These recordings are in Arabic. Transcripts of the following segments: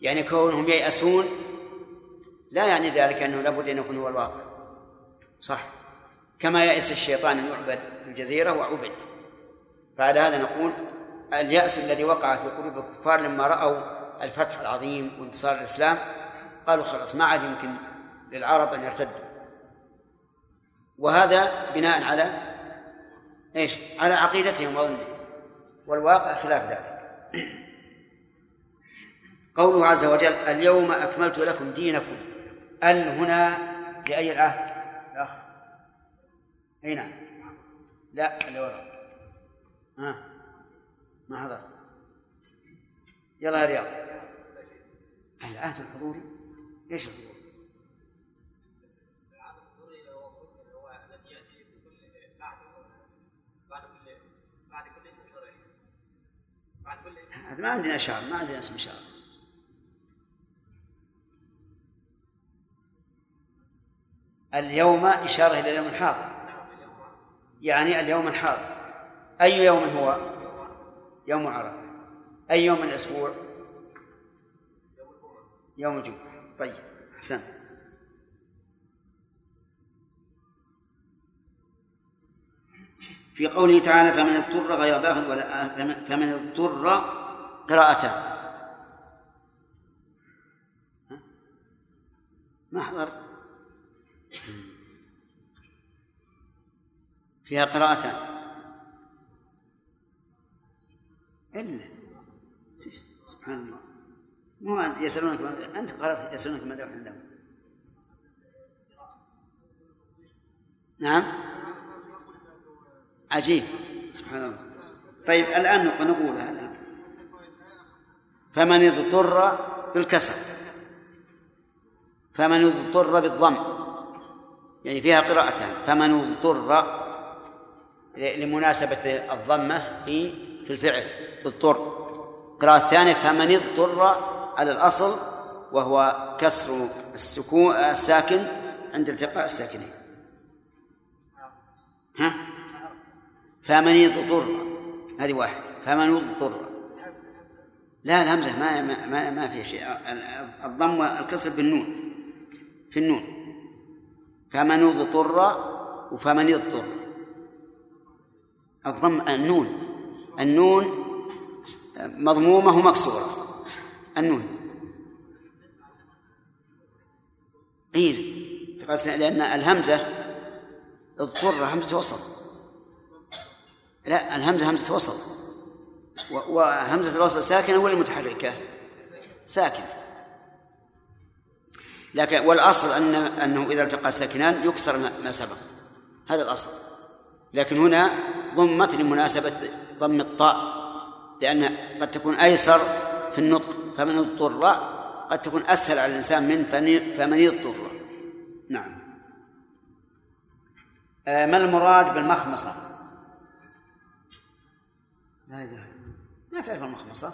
يعني كونهم ييأسون لا يعني ذلك أنه لابد أن يكون هو الواقع. صح. كما يأس الشيطان أن يعبد في الجزيرة وعبد. فعلى هذا نقول اليأس الذي وقع في قلوب الكفار لما رأوا الفتح العظيم وانتصار الإسلام قالوا خلاص ما عاد يمكن للعرب أن يرتدوا. وهذا بناء على إيش؟ على عقيدتهم وظنهم. والواقع خلاف ذلك. قوله عز وجل اليوم أكملت لكم دينكم. ال هنا لأي العهد؟ الأخ. أي نعم. لا اللي وراء ها ما حضر. يلا يا رياض. العهد الحضوري. إيش الحضور؟ هذا ما عندنا شعر ما عندنا اسم شعر. اليوم إشارة إلى اليوم الحاضر. يعني اليوم الحاضر. أي يوم هو؟ يوم عرفة. أي يوم من الأسبوع؟ يوم الجمعة. طيب أحسن في قوله تعالى فمن اضطر غير باغ ولا فمن اضطر قراءتان ما حضرت. فيها قراءتان. إلا. سبحان الله. مو يسألونك أنت قرأت يسألونك ماذا عندهم نعم. عجيب. سبحان الله. طيب الآن نقولها الآن فمن اضطر بالكسر فمن اضطر بالضم. يعني فيها قراءتان. فمن اضطر لمناسبة الضمة في في الفعل. اضطر. القراءة الثانية فمن اضطر على الأصل وهو كسر السكون الساكن عند التقاء الساكنين. ها؟ فمن اضطر. هذه واحد. فمن اضطر. لا الهمزة ما ما ما, فيها شيء. الضم والكسر بالنون. في النون. فمن اضطر وفمن اضطر. الضم النون. النون مضمومة ومكسورة النون. اي لأن الهمزة اضطر همزة وصل. لا الهمزة همزة وصل. وهمزة الوصل ساكنة ولا متحركة؟ ساكنة. لكن والأصل أن أنه إذا التقى ساكنان يكسر ما سبق. هذا الأصل. لكن هنا ضمت لمناسبة ضم الطاء لأن قد تكون أيسر في النطق فمن اضطر قد تكون أسهل على الإنسان من فمن يضطر نعم. آه، ما المراد بالمخمصة؟ لا إله ما تعرف المخمصة؟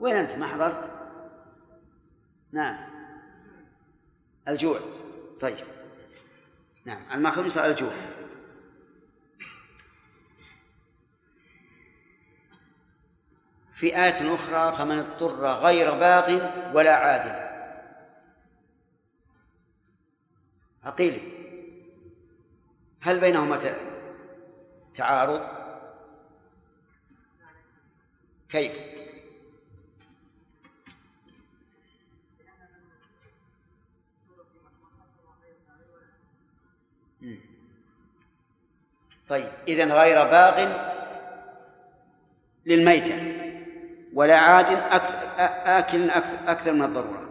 وين أنت؟ ما حضرت؟ نعم. الجوع. طيب. نعم. المخمصة الجوع. في آية أخرى فمن اضطر غير باغ ولا عاد. عقيلي هل بينهما تعارض؟ كيف؟ طيب إذن غير باغ للميتة. ولا عاد آكل أكثر من الضرورة.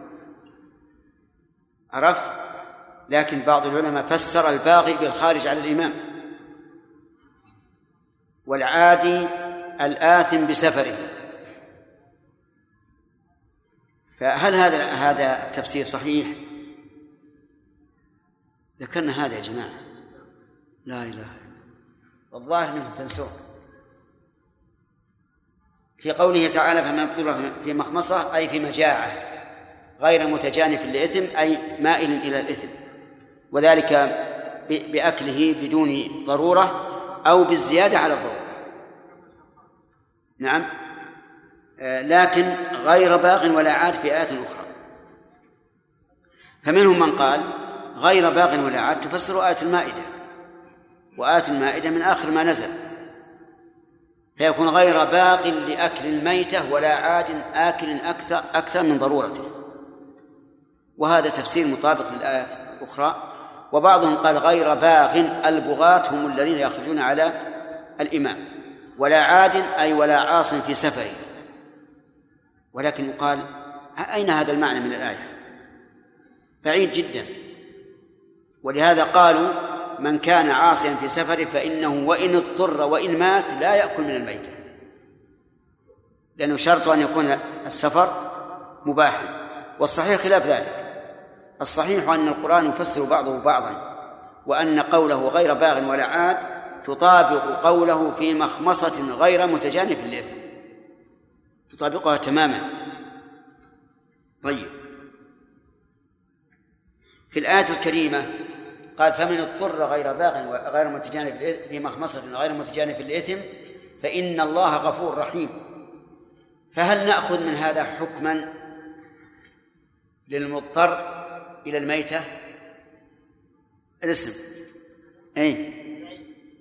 عرفت؟ لكن بعض العلماء فسر الباغي بالخارج على الإمام. والعادي الآثم بسفره. فهل هذا هذا التفسير صحيح؟ ذكرنا هذا يا جماعة. لا إله إلا الله. الظاهر أنكم تنسون في قوله تعالى فمن اضطر في مخمصة أي في مجاعة غير متجانف للإثم أي مائل إلى الإثم. وذلك بأكله بدون ضرورة أو بالزيادة على الضرورة. نعم. آه، لكن غير باغ ولا عاد في آيات أخرى. فمنهم من قال غير باغ ولا عاد تفسر آية المائدة. وآية المائدة من آخر ما نزل. فيكون غير باق لأكل الميتة ولا عاد آكل أكثر أكثر من ضرورته. وهذا تفسير مطابق للآية الأخرى. وبعضهم قال غير باغ البغاة هم الذين يخرجون على الإمام. ولا عاد أي ولا عاص في سفره. ولكن يقال أين هذا المعنى من الآية؟ بعيد جدا. ولهذا قالوا من كان عاصيا في سفره فإنه وإن اضطر وإن مات لا يأكل من الميتة لأنه شرط أن يكون السفر مباحا. والصحيح خلاف ذلك. الصحيح أن القرآن يفسر بعضه بعضا وأن قوله غير باغ ولا عاد تطابق قوله في مخمصة غير متجانف للإثم. تطابقها تماما. طيب. في الآية الكريمة قال فمن اضطر غير باغ غير متجانف في مخمصة غير متجانف للإثم فإن الله غفور رحيم. فهل نأخذ من هذا حكما للمضطر إلى الميتة؟ الاسم. أي.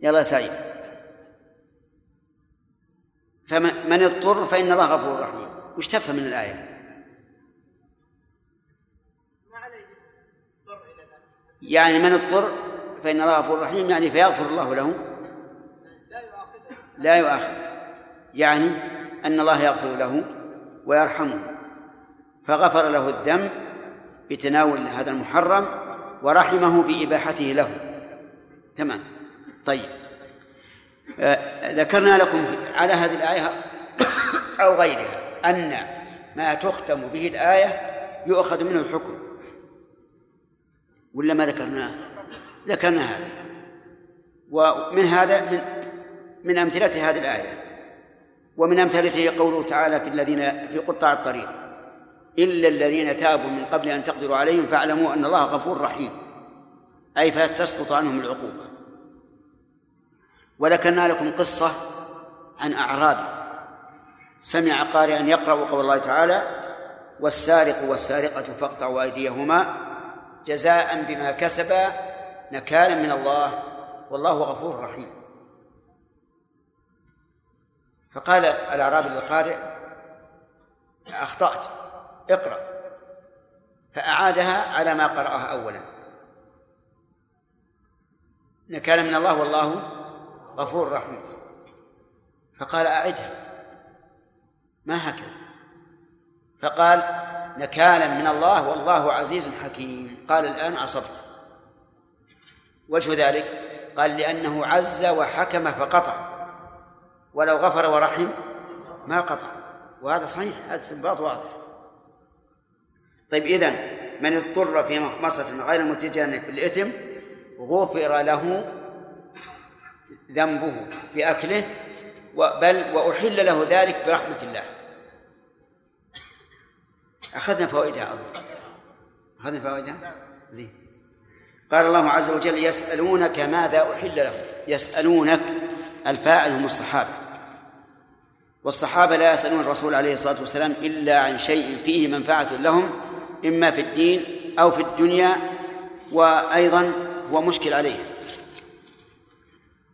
يلا سعيد. فمن اضطر فإن الله غفور رحيم. وش تفهم من الآية؟ يعني من اضطر فإن الله غفور رحيم يعني فيغفر الله له. لا يؤاخذ. يعني أن الله يغفر له ويرحمه. فغفر له الذنب بتناول هذا المحرم ورحمه بإباحته له. تمام. طيب. آه ذكرنا لكم على هذه الآية أو غيرها أن ما تختم به الآية يؤخذ منه الحكم. ولا ما ذكرناه؟ ذكرنا هذا. ومن هذا من من أمثلة هذه الآية. ومن أمثلته قوله تعالى في الذين في قطاع الطريق إلا الذين تابوا من قبل أن تقدروا عليهم فاعلموا أن الله غفور رحيم. أي فلا تسقط عنهم العقوبة. وذكرنا لكم قصة عن أعرابي سمع قارئا يقرأ قول الله تعالى والسارق والسارقة فاقطعوا أيديهما جزاء بما كسبا نكالا من الله والله غفور رحيم. فقال الأعرابي للقارئ أخطأت اقرأ. فأعادها على ما قرأها أولا. نكالا من الله والله غفور رحيم. فقال أعدها. ما هكذا؟ فقال نكالا من الله والله عزيز حكيم. قال الآن أصبت. وجه ذلك؟ قال لأنه عز وحكم فقطع. ولو غفر ورحم ما قطع. وهذا صحيح هذا استنباط واضح. طيب إذن من اضطر في مخمصة غير متجانف في الإثم غفر له ذنبه بأكله بل وأحل له ذلك برحمة الله. أخذنا فوائدها أظن. أخذنا فوائدها؟ زين. قال الله عز وجل يسألونك ماذا أحل لهم. يسألونك الفاعل هم الصحابة. والصحابة لا يسألون الرسول عليه الصلاة والسلام إلا عن شيء فيه منفعة لهم إما في الدين أو في الدنيا وأيضا هو مشكل عليهم.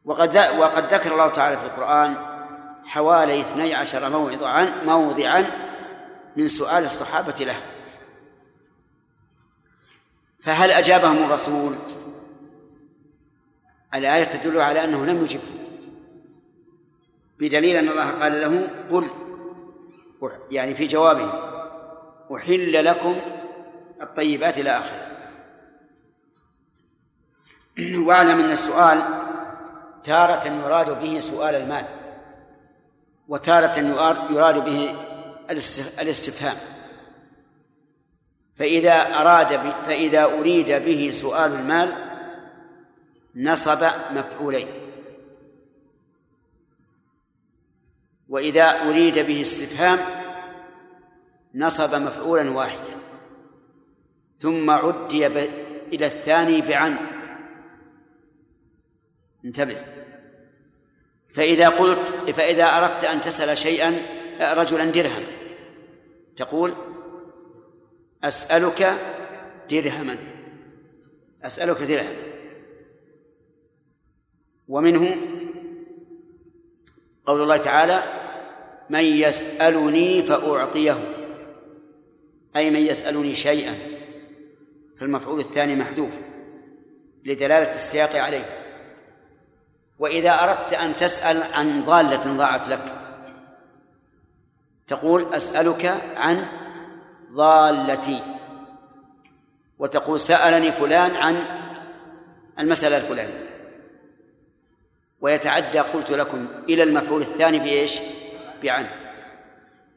وقد وقد ذكر الله تعالى في القرآن حوالي 12 موضعا موضعا من سؤال الصحابة له. فهل أجابهم الرسول؟ الآية تدل على أنه لم يجبه بدليل أن الله قال له قل يعني في جوابه أحل لكم الطيبات إلى آخره. وأعلم أن السؤال تارة يراد به سؤال المال وتارة يراد به الاستفهام. فإذا أراد فإذا أريد به سؤال المال نصب مفعولين. وإذا أريد به استفهام نصب مفعولا واحدا. ثم عدي إلى الثاني بعن. انتبه. فإذا قلت فإذا أردت أن تسأل شيئا رجلا درهم تقول أسألك درهما أسألك درهما. ومنه قول الله تعالى من يسألني فأعطيه أي من يسألني شيئا فالمفعول الثاني محذوف لدلالة السياق عليه. وإذا أردت أن تسأل عن ضالة ضاعت لك تقول أسألك عن ضالتي وتقول سألني فلان عن المسألة الفلانية. ويتعدى قلت لكم إلى المفعول الثاني بإيش؟ بعن.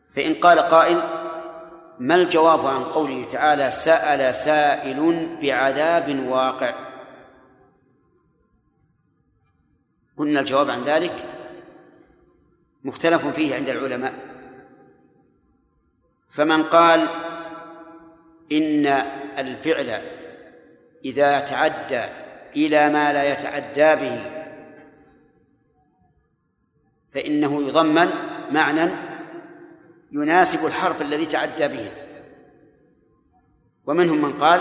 فإن قال قائل ما الجواب عن قوله تعالى سأل سائل بعذاب واقع؟ قلنا الجواب عن ذلك مختلف فيه عند العلماء. فمن قال إن الفعل إذا تعدى إلى ما لا يتعدى به فإنه يضمن معنى يناسب الحرف الذي تعدى به ومنهم من قال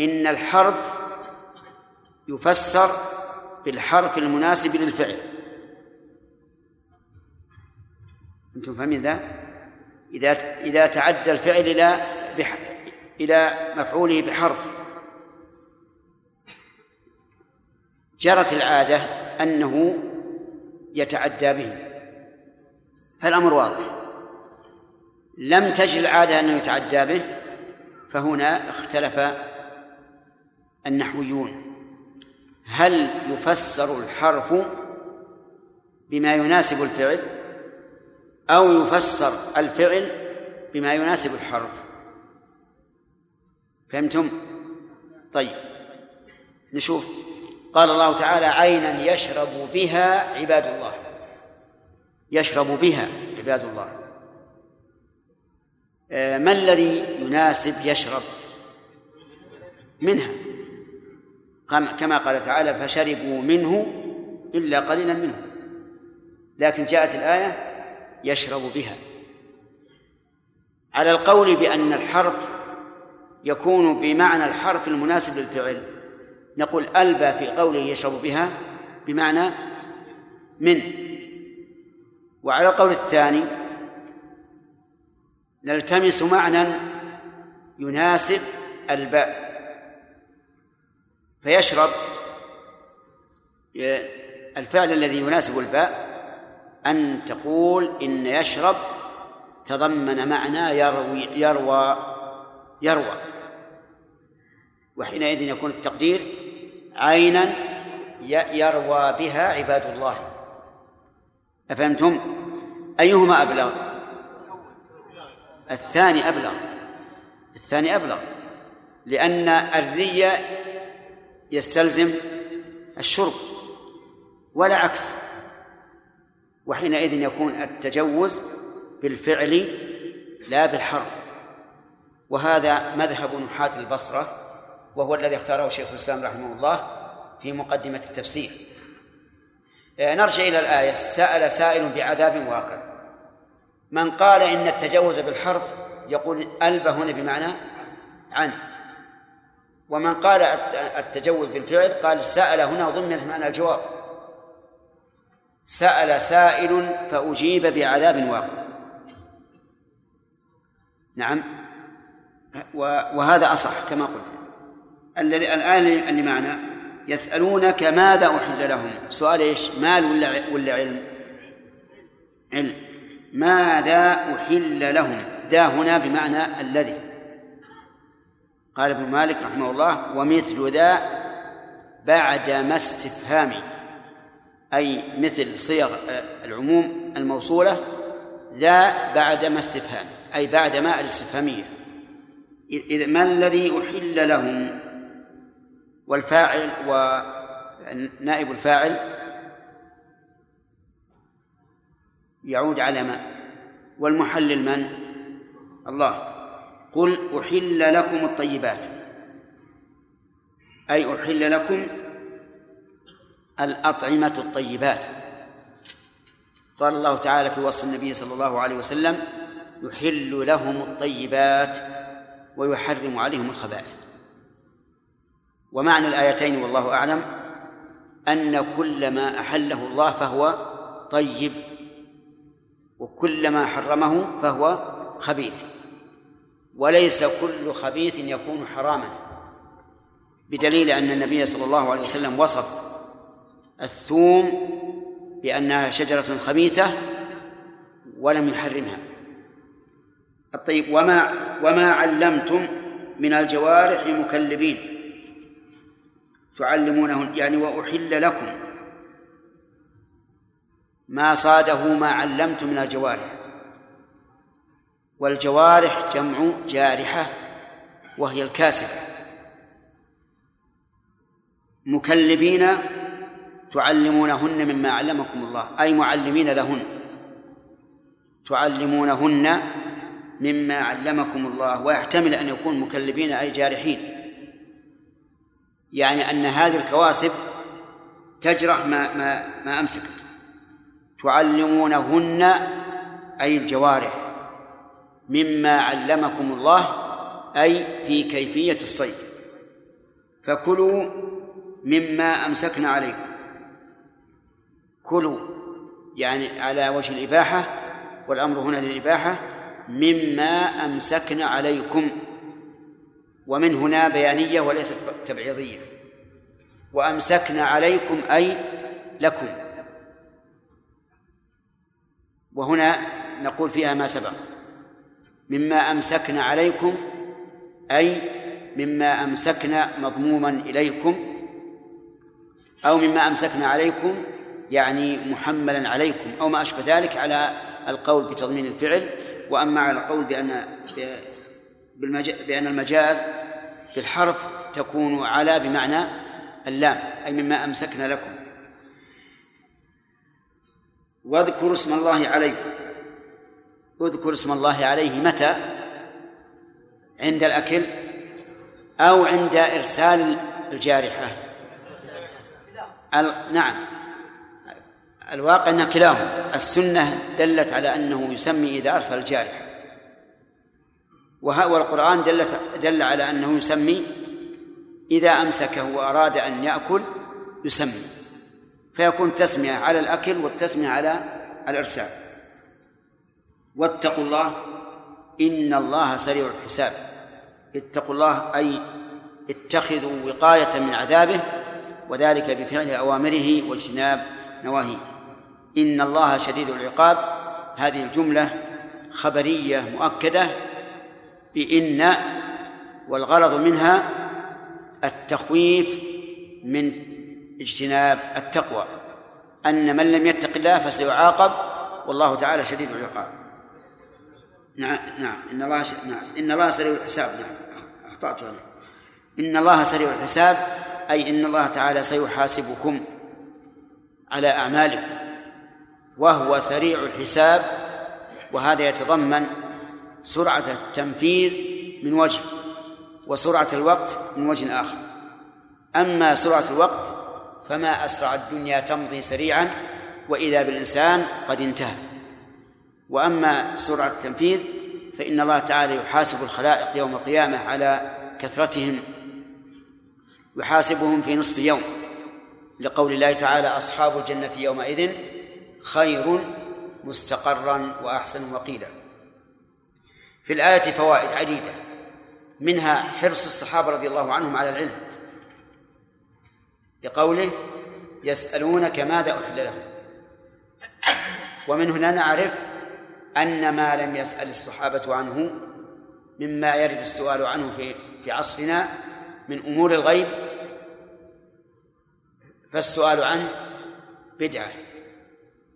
إن الحرف يفسر بالحرف المناسب للفعل أنتم فاهمين ذا؟ إذا إذا تعدى الفعل إلى. إلى مفعوله بحرف. جرت العادة أنه يتعدى به. فالأمر واضح. لم تجد العادة أنه يتعدى به فهنا اختلف النحويون. هل يفسر الحرف بما يناسب الفعل؟ أو يفسر الفعل بما يناسب الحرف. فهمتم؟ طيب. نشوف. قال الله تعالى عينا يشرب بها عباد الله. يشرب بها عباد الله. آه، ما الذي يناسب يشرب؟ منها. كما قال تعالى فشربوا منه إلا قليلا منه. لكن جاءت الآية يشرب بها. على القول بأن الحرف يكون بمعنى الحرف المناسب للفعل. نقول ألبى في قوله يشرب بها بمعنى من. وعلى القول الثاني نلتمس معنى يناسب الباء. فيشرب الفعل الذي يناسب الباء أن تقول إن يشرب تضمن معنى يروي يروى يروى. وحينئذ يكون التقدير عينا يروى بها عباد الله. أفهمتم؟ أيهما أبلغ؟ الثاني أبلغ. الثاني أبلغ. لأن الري يستلزم الشرب. ولا عكس وحينئذ يكون التجوز بالفعل لا بالحرف. وهذا مذهب نحاة البصرة وهو الذي اختاره شيخ الإسلام رحمه الله في مقدمة التفسير. آه، نرجع إلى الآية سأل سائل بعذاب واقع. من قال إن التجوز بالحرف يقول ألب هنا بمعنى عن. ومن قال التجوز بالفعل قال سأل هنا ضمنت معنى الجواب. سأل سائل فأجيب بعذاب واقع. نعم. وهذا أصح كما قلت. الذي الآن اللي معنا يسألونك ماذا أحل لهم؟ سؤال إيش؟ مال ولا ولا علم؟ علم. ماذا أحل لهم؟ ذا هنا بمعنى الذي. قال ابن مالك رحمه الله ومثل ذا بعد ما استفهام أي مثل صيغ العموم الموصولة ذا بعد ما استفهام أي بعد ما الاستفهامية. إذا ما الذي أحل لهم؟ والفاعل ونائب الفاعل يعود على من والمحلل من؟ الله. قل أحل لكم الطيبات. أي أحل لكم الأطعمة الطيبات. قال الله تعالى في وصف النبي صلى الله عليه وسلم يحل لهم الطيبات ويحرم عليهم الخبائث. ومعنى الآيتين والله أعلم أن كل ما أحله الله فهو طيب وكل ما حرمه فهو خبيث. وليس كل خبيث يكون حراما. بدليل أن النبي صلى الله عليه وسلم وصف الثوم بأنها شجرة خبيثة ولم يحرمها. الطيب وما وما علمتم من الجوارح مكلبين تعلمونهن يعني وأحل لكم. ما صاده ما علمتم من الجوارح. والجوارح جمع جارحة وهي الكاسبة مكلبين تعلمونهن مما علمكم الله. أي معلمين لهن. تعلمونهن مما علمكم الله. ويحتمل أن يكون مكلبين أي جارحين. يعني أن هذه الكواسب تجرح ما ما ما أمسكت. تعلمونهن أي الجوارح مما علمكم الله أي في كيفية الصيد. فكلوا مما أمسكنا عليكم. كلوا. يعني على وجه الإباحة والأمر هنا للإباحة مما أمسكن عليكم. ومن هنا بيانية وليست تبعيضية. وأمسكن عليكم أي لكم. وهنا نقول فيها ما سبق. مما أمسكن عليكم أي مما أمسكن مضموما إليكم أو مما أمسكن عليكم يعني محملا عليكم أو ما أشبه ذلك على القول بتضمين الفعل وأما على القول بأن بأن المجاز بالحرف تكون على بمعنى اللام أي مما أمسكنا لكم. واذكروا اسم الله عليه. اذكر اسم الله عليه متى؟ عند الأكل أو عند إرسال الجارحة. نعم. الواقع أن كلاهما السنة دلت على أنه يسمي إذا أرسل الجارحة والقرآن دلت دل على أنه يسمي إذا أمسكه وأراد أن يأكل يسمي. فيكون التسمية على الأكل والتسمية على الإرسال. واتقوا الله إن الله سريع الحساب. اتقوا الله أي اتخذوا وقاية من عذابه وذلك بفعل أوامره واجتناب نواهيه. إن الله شديد العقاب. هذه الجملة خبرية مؤكدة بإن والغرض منها التخويف من اجتناب التقوى أن من لم يتق الله فسيعاقب. والله تعالى شديد العقاب. نعم نعم. إن الله ش... نعم. إن الله سريع الحساب. نعم. أخطأت عليه إن الله سريع الحساب أي إن الله تعالى سيحاسبكم على أعمالكم. وهو سريع الحساب وهذا يتضمن سرعة التنفيذ من وجه وسرعة الوقت من وجه آخر. أما سرعة الوقت فما أسرع الدنيا تمضي سريعا وإذا بالإنسان قد انتهى. وأما سرعة التنفيذ فإن الله تعالى يحاسب الخلائق يوم القيامة على كثرتهم يحاسبهم في نصف يوم. لقول الله تعالى أصحاب الجنة يومئذ خير مستقرا وأحسن وقيلا. في الآية فوائد عديدة منها حرص الصحابة رضي الله عنهم على العلم. لقوله يسألونك ماذا أحل لهم. ومن هنا نعرف أن ما لم يسأل الصحابة عنه مما يرد السؤال عنه في في عصرنا من أمور الغيب فالسؤال عنه بدعة.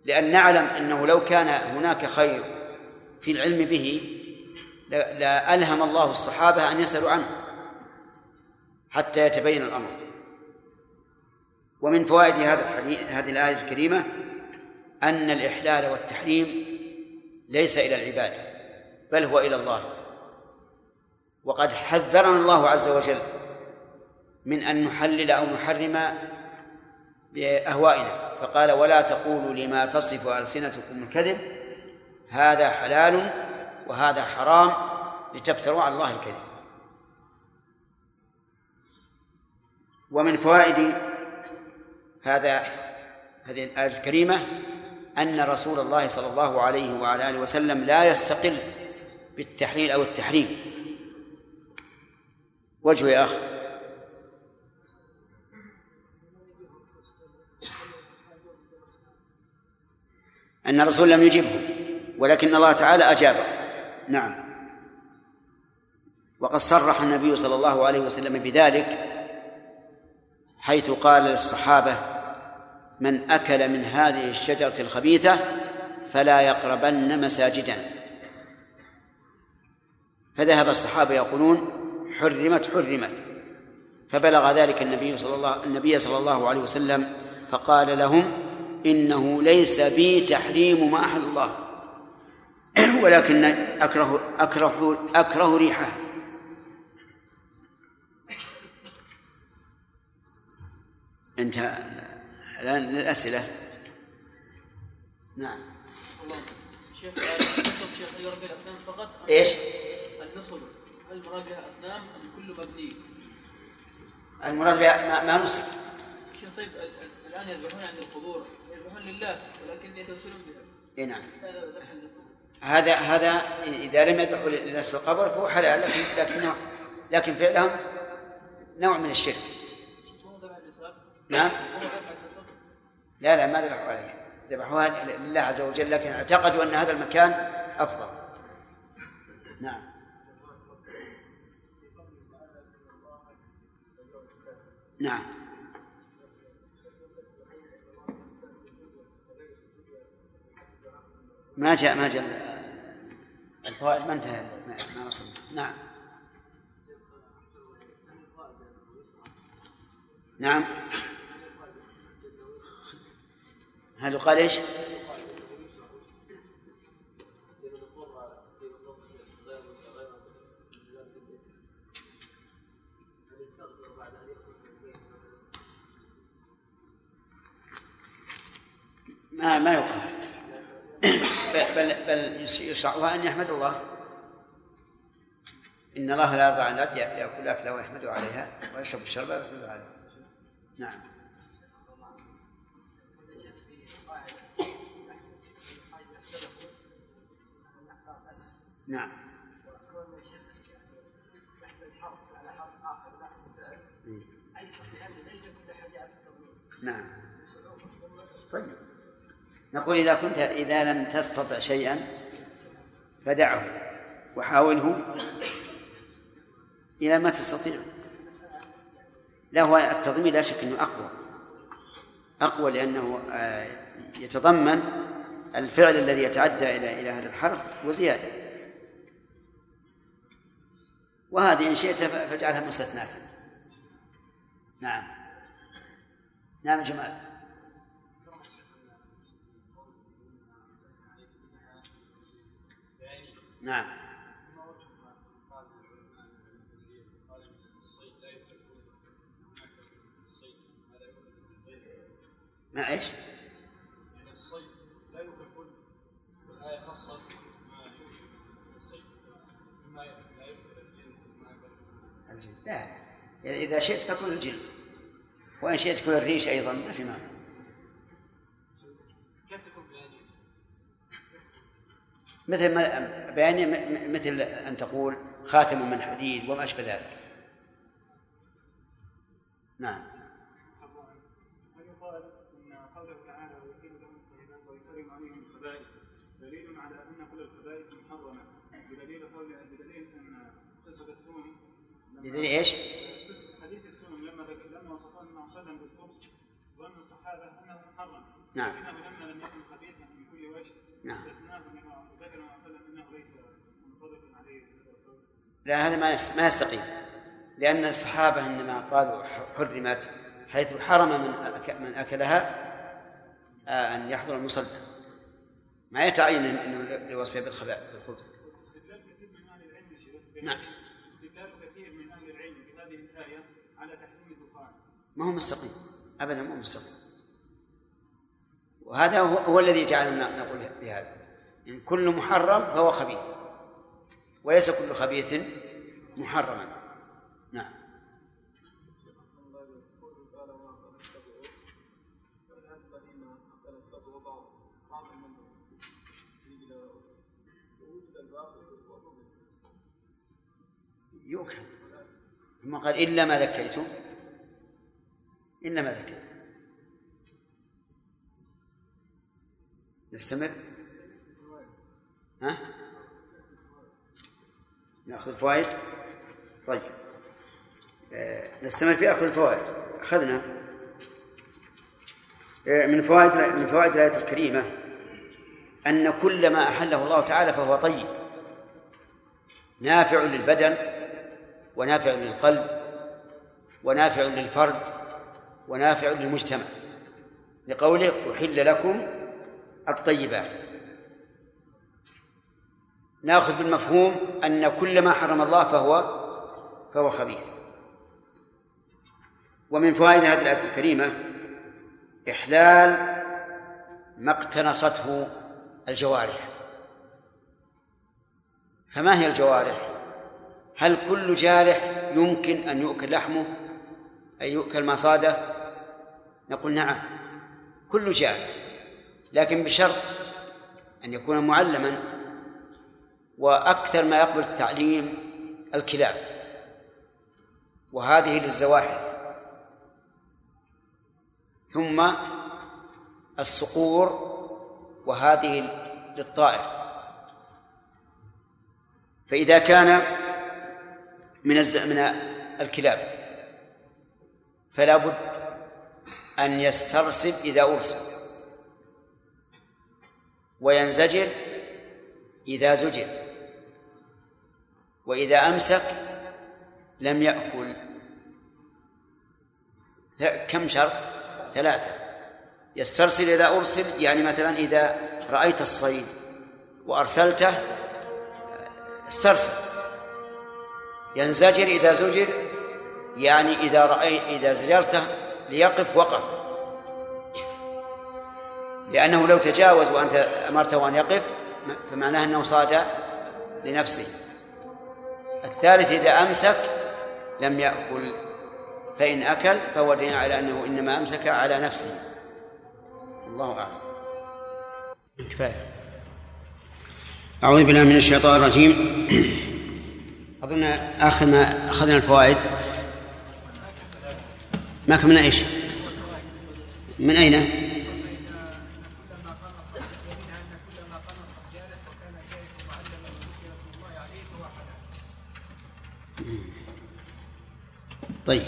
لأن نعلم أنه لو كان هناك خير في العلم به لألهم الله الصحابة أن يسألوا عنه حتى يتبين الأمر. ومن فوائد هذا الحديث هذه الآية الكريمة أن الإحلال والتحريم ليس إلى العباد بل هو إلى الله. وقد حذرنا الله عز وجل من أن نحلل أو نحرم بأهوائنا. فقال ولا تقولوا لما تصف ألسنتكم الكذب هذا حلال وهذا حرام لتفتروا على الله الكذب. ومن فوائد هذا هذه الآية الكريمة أن رسول الله صلى الله عليه وعلى آله وسلم لا يستقل بالتحليل أو التحريم. وجه يا أخ أن الرسول لم يجبه ولكن الله تعالى أجابه. نعم. وقد صرح النبي صلى الله عليه وسلم بذلك حيث قال للصحابة من أكل من هذه الشجرة الخبيثة فلا يقربن مساجدنا فذهب الصحابة يقولون حرمت حرمت. فبلغ ذلك النبي صلى الله النبي صلى الله عليه وسلم فقال لهم إنه ليس بي تحريم ما أحل الله. ولكن أكره أكره أكره ريحه. انتهى الآن للأسئلة. نعم. شيخ شيخ الأسنان فقط إيش؟ النصب هل المراد بها أصنام أم كل مبني؟ المراد بها ما, ما نصب شيخ طيب الآن يذبحون عند القبور. لله ولكن يتوسلون بها. نعم. هذا هذا إذا لم يذبحوا لنفس القبر فهو حلال لكن لكن لكن فعلهم نوع من الشرك. نعم. لا لا ما ذبحوا عليها ذبحوها لله عز وجل لكن اعتقدوا أن هذا المكان أفضل. نعم. نعم. ما جاء ما جاء. الفوائد ما انتهى. ما وصلنا. نعم. نعم. هل يقال إيش؟ ما ما يقال. بل بل يشرعها أن يحمد الله. إن الله لا يرضى عن العبد يأكل أكله ويحمده عليها ويشرب الشرب ويحمده عليها. نعم. نعم. نعم. طيب. نقول إذا كنت إذا لم تستطع شيئا فدعه وحاوله إلى ما تستطيع. لا هو التضمين لا شك أنه أقوى. أقوى لأنه آه، يتضمن الفعل الذي يتعدى إلى إلى هذا الحرف وزيادة. وهذه إن شئت فاجعلها مستثناة. نعم. نعم جمال نعم. ما إيش؟ الصيد لا. يكون الآية خاصة لا إذا شئت فكل الجلد وإن شئت كل الريش أيضا ما في مانع. مثل ما بياني مثل أن تقول خاتم من حديد وما أشبه ذلك. نعم. دليل على ان كل الخبائث محرمه بدليل قول بدليل ان قصه الثوم بدليل إيش؟ حديث السنن لما لما وصفه النبي صلى الله عليه وسلم بالخبز ظن الصحابه انه محرم نعم. لكنه لما لم يكن خبيثا من كل وجه نعم. استثناه لا هذا ما ما يستقيم. لأن الصحابة إنما قالوا حرمت حيث حرم من من أكلها آه، أن يحضر المصلى. ما يتعين إنه لوصفه بالخبث نعم. ما هو مستقيم. ابدا ما هو مستقيم. وهذا هو, هو الذي جعلنا نقول بهذا. إن كل محرم فهو خبيث. وليس كل خبيث محرما. نعم. يؤكل. ثم قال إلا ما ذكيتم إلا ما ذكيتم نستمر. ها؟ نأخذ الفوائد طيب. آه، نستمر في أخذ الفوائد. أخذنا. آه، من فوائد من فوائد الآية الكريمة أن كل ما أحله الله تعالى فهو طيب. نافع للبدن ونافع للقلب ونافع للفرد ونافع للمجتمع. لقوله أحل لكم الطيبات. ناخذ بالمفهوم أن كل ما حرم الله فهو فهو خبيث. ومن فوائد هذه الآية الكريمة إحلال ما اقتنصته الجوارح. فما هي الجوارح؟ هل كل جارح يمكن أن يؤكل لحمه؟ أي يؤكل مصاده نقول نعم كل جارح. لكن بشرط أن يكون معلما وأكثر ما يقبل التعليم الكلاب. وهذه للزواحف. ثم الصقور وهذه للطائر. فإذا كان من من الكلاب فلا بد أن يسترسل إذا أرسل. وينزجر إذا زجر. وإذا أمسك لم يأكل. كم شرط؟ ثلاثة. يسترسل إذا أرسل يعني مثلا إذا رأيت الصيد وأرسلته استرسل. ينزجر إذا زجر يعني إذا رأي إذا زجرته ليقف وقف. لأنه لو تجاوز وأنت أمرته أن يقف فمعناه أنه صاد لنفسه. الثالث إذا أمسك لم يأكل فإن أكل فهو دليل على أنه إنما أمسك على نفسه. الله أعلم. كفاية. أعوذ بالله من الشيطان الرجيم. أظن آخر ما أخذنا الفوائد. ما كملنا إيش؟ من أين؟ طيب.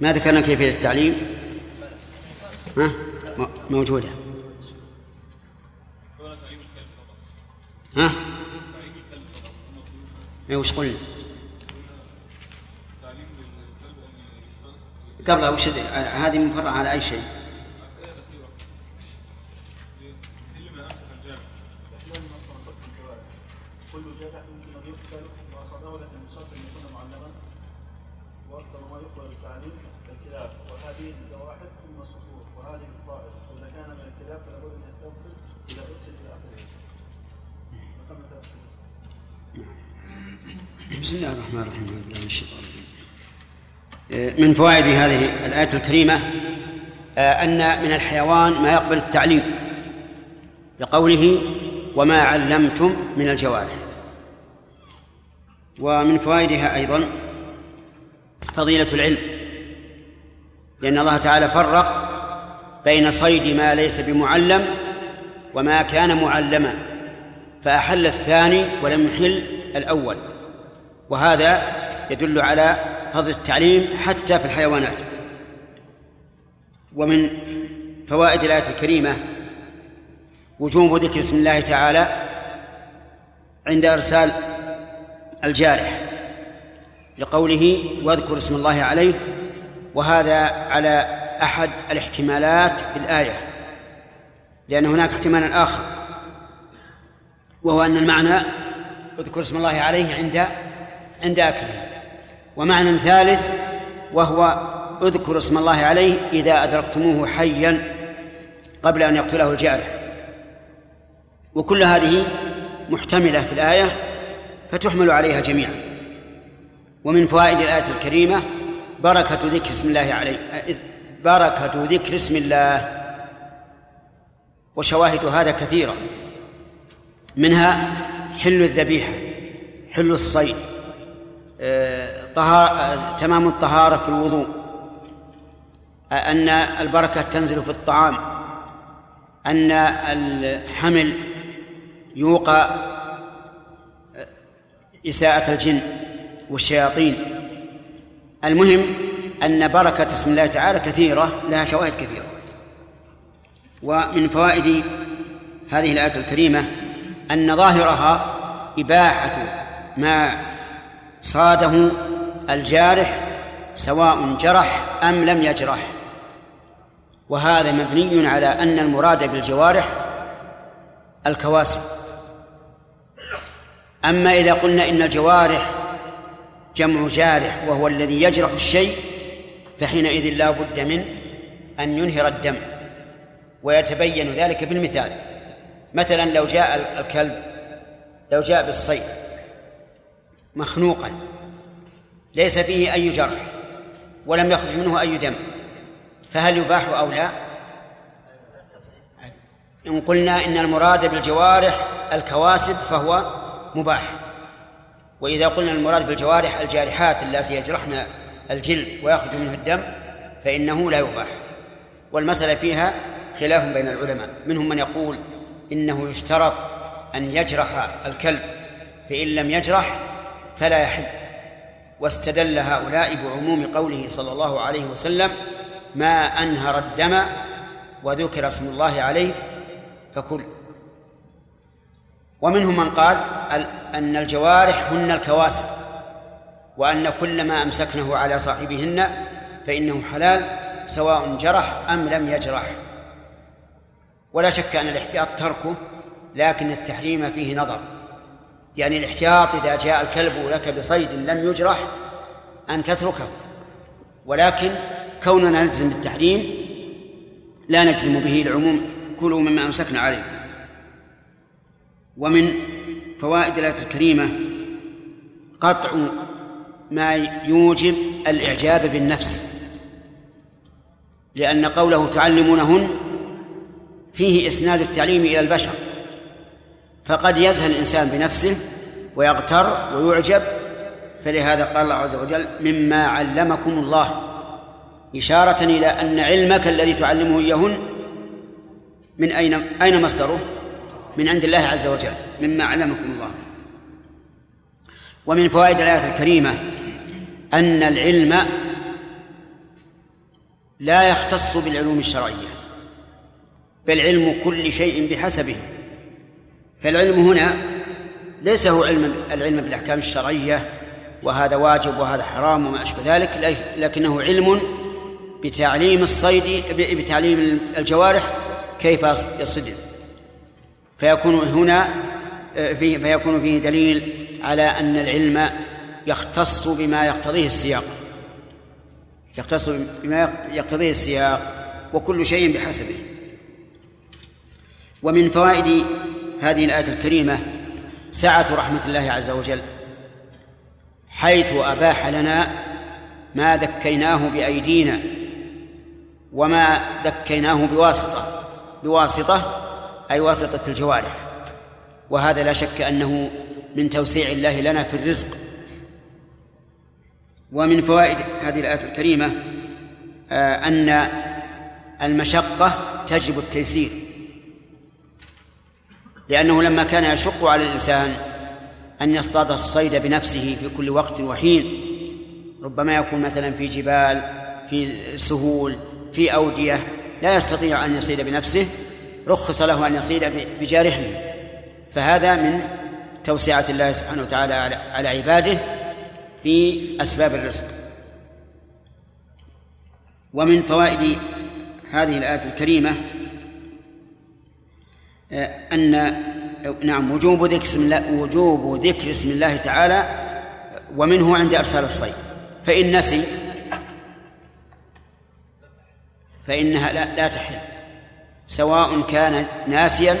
ما ذكرنا كيفية التعليم؟ ها؟ موجودة. ها؟ اي وش قلنا قبل وش هذه مفرعة على أي شيء؟ من فوائد هذه الآية الكريمة آه، أن من الحيوان ما يقبل التعليم لقوله وما علمتم من الجوارح. ومن فوائدها أيضا فضيلة العلم لأن الله تعالى فرق بين صيد ما ليس بمعلم وما كان معلما فأحل الثاني ولم يحل الأول وهذا يدل على فضل التعليم حتى في الحيوانات. ومن فوائد الآية الكريمة وجوب ذكر اسم الله تعالى عند إرسال الجارح لقوله واذكر اسم الله عليه وهذا على أحد الاحتمالات في الآية لأن هناك احتمالا آخر وهو أن المعنى اذكر اسم الله عليه عند عند أكله. ومعنى ثالث وهو اذكر اسم الله عليه إذا أدركتموه حيا قبل أن يقتله الجارح. وكل هذه محتملة في الآية فتحمل عليها جميعا. ومن فوائد الآية الكريمة بركة ذكر اسم الله عليه بركة ذكر اسم الله. وشواهد هذا كثيرة. منها حل الذبيحة حل الصيد آه، طهار آه، تمام الطهارة في الوضوء. آه، أن البركة تنزل في الطعام. أن الحمل يوقى إساءة الجن والشياطين. المهم أن بركة اسم الله تعالى كثيرة لها شواهد كثيرة. ومن فوائد هذه الآية الكريمة أن ظاهرها إباحة ما صاده الجارح سواء جرح أم لم يجرح. وهذا مبني على أن المراد بالجوارح الكواسب. أما إذا قلنا إن الجوارح جمع جارح وهو الذي يجرح الشيء فحينئذ لا بد من أن ينهر الدم ويتبين ذلك بالمثال. مثلا لو جاء الكلب لو جاء بالصيد مخنوقا ليس فيه أي جرح ولم يخرج منه أي دم فهل يباح أو لا؟ إن قلنا إن المراد بالجوارح الكواسب فهو مباح وإذا قلنا المراد بالجوارح الجارحات التي يجرحن الجلد ويخرج منه الدم فإنه لا يباح والمسألة فيها خلاف بين العلماء منهم من يقول إنه يشترط أن يجرح الكلب فإن لم يجرح فلا يحل. واستدل هؤلاء بعموم قوله صلى الله عليه وسلم ما أنهر الدم وذكر اسم الله عليه فكل. ومنهم من قال أن الجوارح هن الكواسب وأن كل ما أمسكنه على صاحبهن فإنه حلال سواء جرح أم لم يجرح. ولا شك أن الاحتياط تركه لكن التحريم فيه نظر. يعني الاحتياط إذا جاء الكلب لك بصيد لم يجرح أن تتركه. ولكن كوننا نلزم بالتحريم لا نجزم به العموم. كلوا مما أمسكنا عليكم ومن فوائد الآية الكريمة قطع ما يوجب الإعجاب بالنفس. لأن قوله تعلمونهن فيه إسناد التعليم إلى البشر. فقد يزهى الإنسان بنفسه ويغتر ويعجب فلهذا قال الله عز وجل مما علمكم الله. إشارة إلى أن علمك الذي تعلمه إياهن من أين أين مصدره؟ من عند الله عز وجل. مما علمكم الله. ومن فوائد الآية الكريمة أن العلم لا يختص بالعلوم الشرعية بل علم كل شيء بحسبه. فالعلم هنا ليس هو علم العلم بالأحكام الشرعية وهذا واجب وهذا حرام وما أشبه ذلك لكنه علم بتعليم الصيد بتعليم الجوارح كيف يصد فيكون هنا فيه فيكون فيه دليل على أن العلم يختص بما يقتضيه السياق. يختص بما يقتضيه السياق وكل شيء بحسبه. ومن فوائد هذه الآية الكريمة سعة رحمة الله عز وجل حيث أباح لنا ما ذكيناه بأيدينا وما ذكيناه بواسطة بواسطة أي واسطة الجوارح. وهذا لا شك أنه من توسيع الله لنا في الرزق. ومن فوائد هذه الآية الكريمة آه، أن المشقة تجب التيسير. لأنه لما كان يشق على الإنسان أن يصطاد الصيد بنفسه في كل وقت وحين ربما يكون مثلا في جبال في سهول في أودية لا يستطيع أن يصيد بنفسه رخص له أن يصيد بجارحه. فهذا من توسعة الله سبحانه وتعالى على عباده في أسباب الرزق. ومن فوائد هذه الآية الكريمة أن نعم وجوب ذكر اسم الله وجوب ذكر اسم الله تعالى ومنه عند إرسال الصيد. فإن نسي فإنها لا, لا تحل. سواء كان ناسيا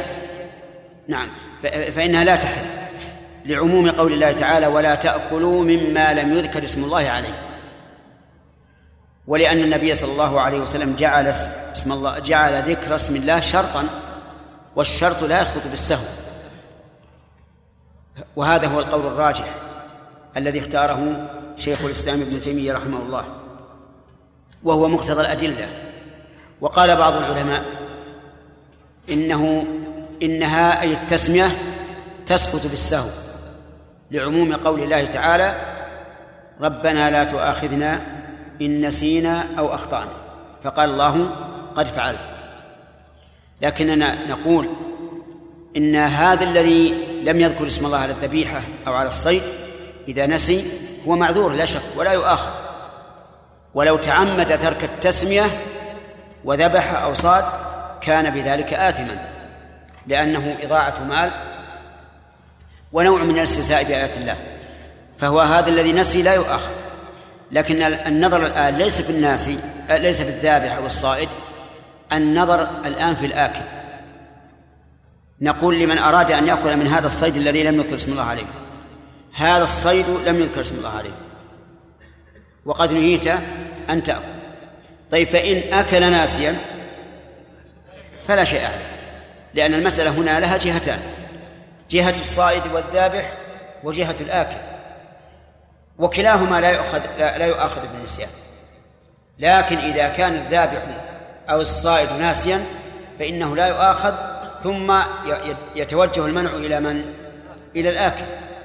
نعم فإنها لا تحل. لعموم قول الله تعالى ولا تأكلوا مما لم يذكر اسم الله عليه. ولأن النبي صلى الله عليه وسلم جعل اسم الله جعل ذكر اسم الله شرطا والشرط لا يسقط بالسهو. وهذا هو القول الراجح الذي اختاره شيخ الإسلام ابن تيمية رحمه الله وهو مقتضى الأدلة. وقال بعض العلماء إنه إنها أي التسمية تسقط بالسهو. لعموم قول الله تعالى ربنا لا تؤاخذنا إن نسينا أو أخطأنا. فقال الله قد فعلت. لكننا نقول إن هذا الذي لم يذكر اسم الله على الذبيحة أو على الصيد إذا نسي هو معذور لا شك ولا يؤاخذ. ولو تعمد ترك التسمية وذبح أو صاد كان بذلك آثما لأنه إضاعة مال ونوع من الاستهزاء بآيات الله. فهو هذا الذي نسي لا يؤاخذ. لكن النظر الآن ليس في ليس في الذابح الصائد النظر الآن في الآكل. نقول لمن أراد أن يأكل من هذا الصيد الذي لم يذكر اسم الله عليه. هذا الصيد لم يذكر اسم الله عليه. وقد نهيت أن تأكل. طيب فإن أكل ناسيا فلا شيء عليه. لأن المسألة هنا لها جهتان. جهة الصائد والذابح وجهة الآكل. وكلاهما لا يؤخذ لا, يؤاخذ بالنسيان. لكن إذا كان الذابح أو الصائد ناسيا فإنه لا يؤاخذ ثم يتوجه المنع إلى من؟ إلى الآكل.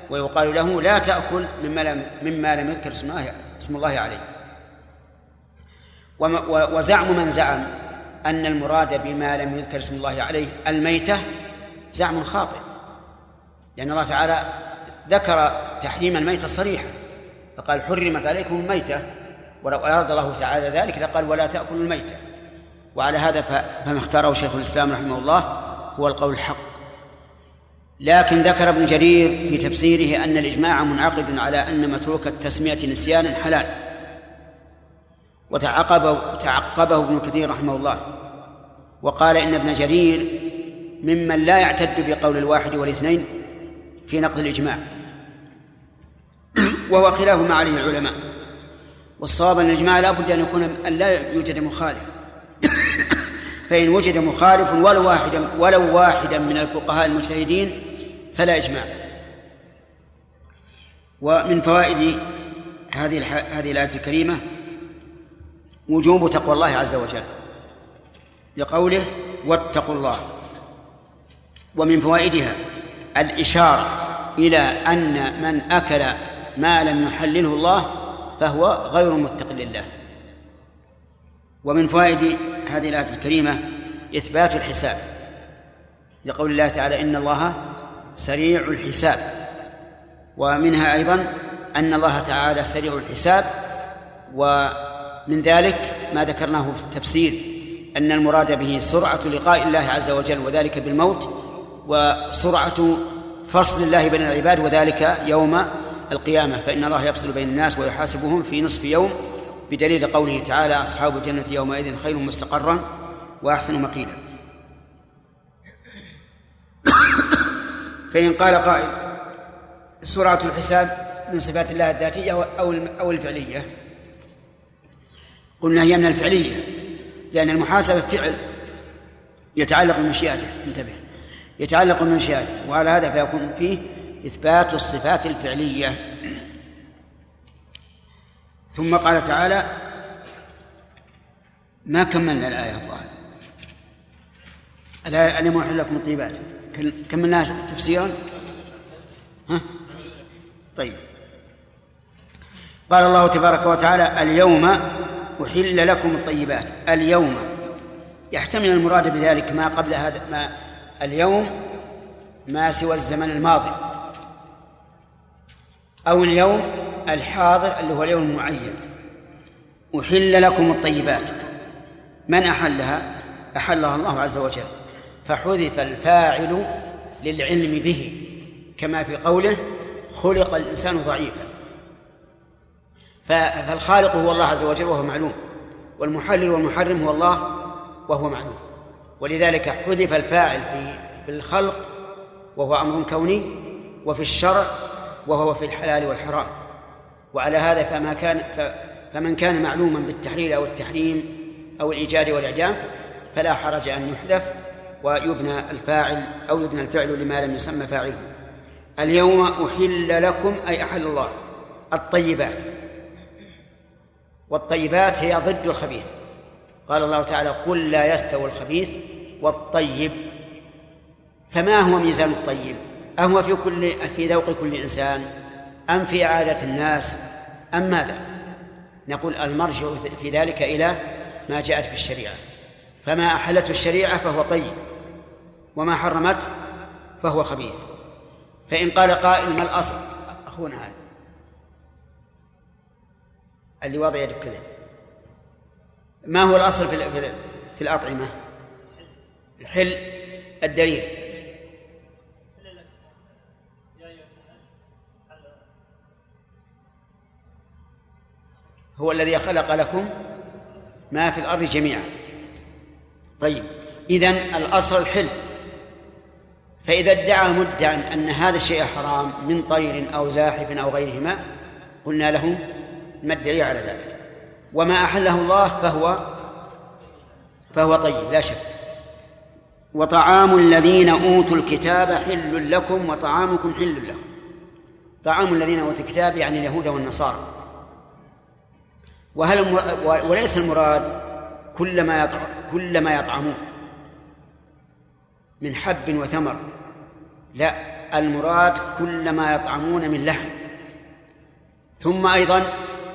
ويقال له لا تأكل مما لم مما لم يذكر اسم الله اسم الله عليه. وزعم من زعم أن المراد بما لم يذكر اسم الله عليه الميتة زعم خاطئ. لأن الله تعالى ذكر تحريم الميتة صريحا فقال حرمت عليكم الميتة ولو أراد الله تعالى ذلك لقال ولا تأكلوا الميتة. وعلى هذا فما اختاره شيخ الإسلام رحمه الله هو القول الحق. لكن ذكر ابن جرير في تفسيره أن الإجماع منعقد على أن متروك التسمية نسيانا حلال. وتعقبه تعقبه ابن كثير رحمه الله. وقال إن ابن جرير ممن لا يعتد بقول الواحد والاثنين في نقض الإجماع. وهو خلاف ما عليه العلماء. والصواب أن الإجماع لا بد أن يكون أن لا يوجد مخالف. فإن وجد مخالف ولو واحدا ولو واحدا من الفقهاء المجتهدين فلا إجماع. ومن فوائد هذه هذه الآية الكريمة وجوب تقوى الله عز وجل لقوله واتقوا الله. ومن فوائدها الإشارة إلى أن من أكل ما لم يحلله الله فهو غير متق لله. ومن فوائد هذه الآية الكريمة إثبات الحساب. لقول الله تعالى إن الله سريع الحساب. ومنها أيضا أن الله تعالى سريع الحساب. ومن ذلك ما ذكرناه في التفسير أن المراد به سرعة لقاء الله عز وجل وذلك بالموت وسرعة فصل الله بين العباد وذلك يوم القيامة. فإن الله يفصل بين الناس ويحاسبهم في نصف يوم. بدليل قوله تعالى أصحاب الجنة يومئذ خير مستقرا وأحسن مقيلا. فإن قال قائل سرعة الحساب من صفات الله الذاتية أو أو الفعلية. قلنا هي من الفعلية لأن المحاسبة فعل يتعلق بمشيئته. انتبه. يتعلق بمشيئته وعلى هذا فيكون فيه إثبات الصفات الفعلية. ثم قال تعالى ما كملنا الآية الظاهر الآية ألم أحل لكم الطيبات. كملناها تفسيرا؟ ها؟ طيب. قال الله تبارك وتعالى اليوم أحل لكم الطيبات. اليوم. يحتمل المراد بذلك ما قبل هذا ما اليوم ما سوى الزمن الماضي. أو اليوم الحاضر اللي هو اليوم المعين. أحل لكم الطيبات. من أحلها؟ أحلها الله عز وجل. فحذف الفاعل للعلم به. كما في قوله خلق الإنسان ضعيفا. فالخالق هو الله عز وجل وهو معلوم. والمحلل والمحرم هو الله وهو معلوم. ولذلك حذف الفاعل في في الخلق وهو أمر كوني وفي الشرع وهو في الحلال والحرام. وعلى هذا فما كان فمن كان معلوما بالتحليل أو التحريم أو الإيجاد والإعدام فلا حرج أن يحذف ويبنى الفاعل أو يبنى الفعل لما لم يسمى فاعله. اليوم أحل لكم أي أحل الله الطيبات. والطيبات هي ضد الخبيث. قال الله تعالى قل لا يستوي الخبيث والطيب. فما هو ميزان الطيب؟ أهو في كل في ذوق كل إنسان. أم في عادة الناس أم ماذا؟ نقول المرجع في ذلك إلى ما جاءت في الشريعة. فما أحلته الشريعة فهو طيب وما حرمته فهو خبيث. فإن قال قائل ما الأصل؟ أخونا هذا. اللي وضع يده كذا ما هو الأصل في في الأطعمة؟ الحل. الدليل. هو الذي خلق لكم ما في الأرض جميعا. طيب إذن الأصل الحل فإذا ادعى مدع أن هذا الشيء حرام من طير أو زاحف أو غيرهما قلنا له ما الدليل على ذلك؟ وما أحله الله فهو فهو طيب لا شك. وطعام الذين أوتوا الكتاب حل لكم وطعامكم حل لهم. طعام الذين أوتوا الكتاب يعني اليهود والنصارى. وهل وليس المراد كل ما كل ما يطعمون من حب وثمر لا المراد كل ما يطعمون من لحم. ثم أيضا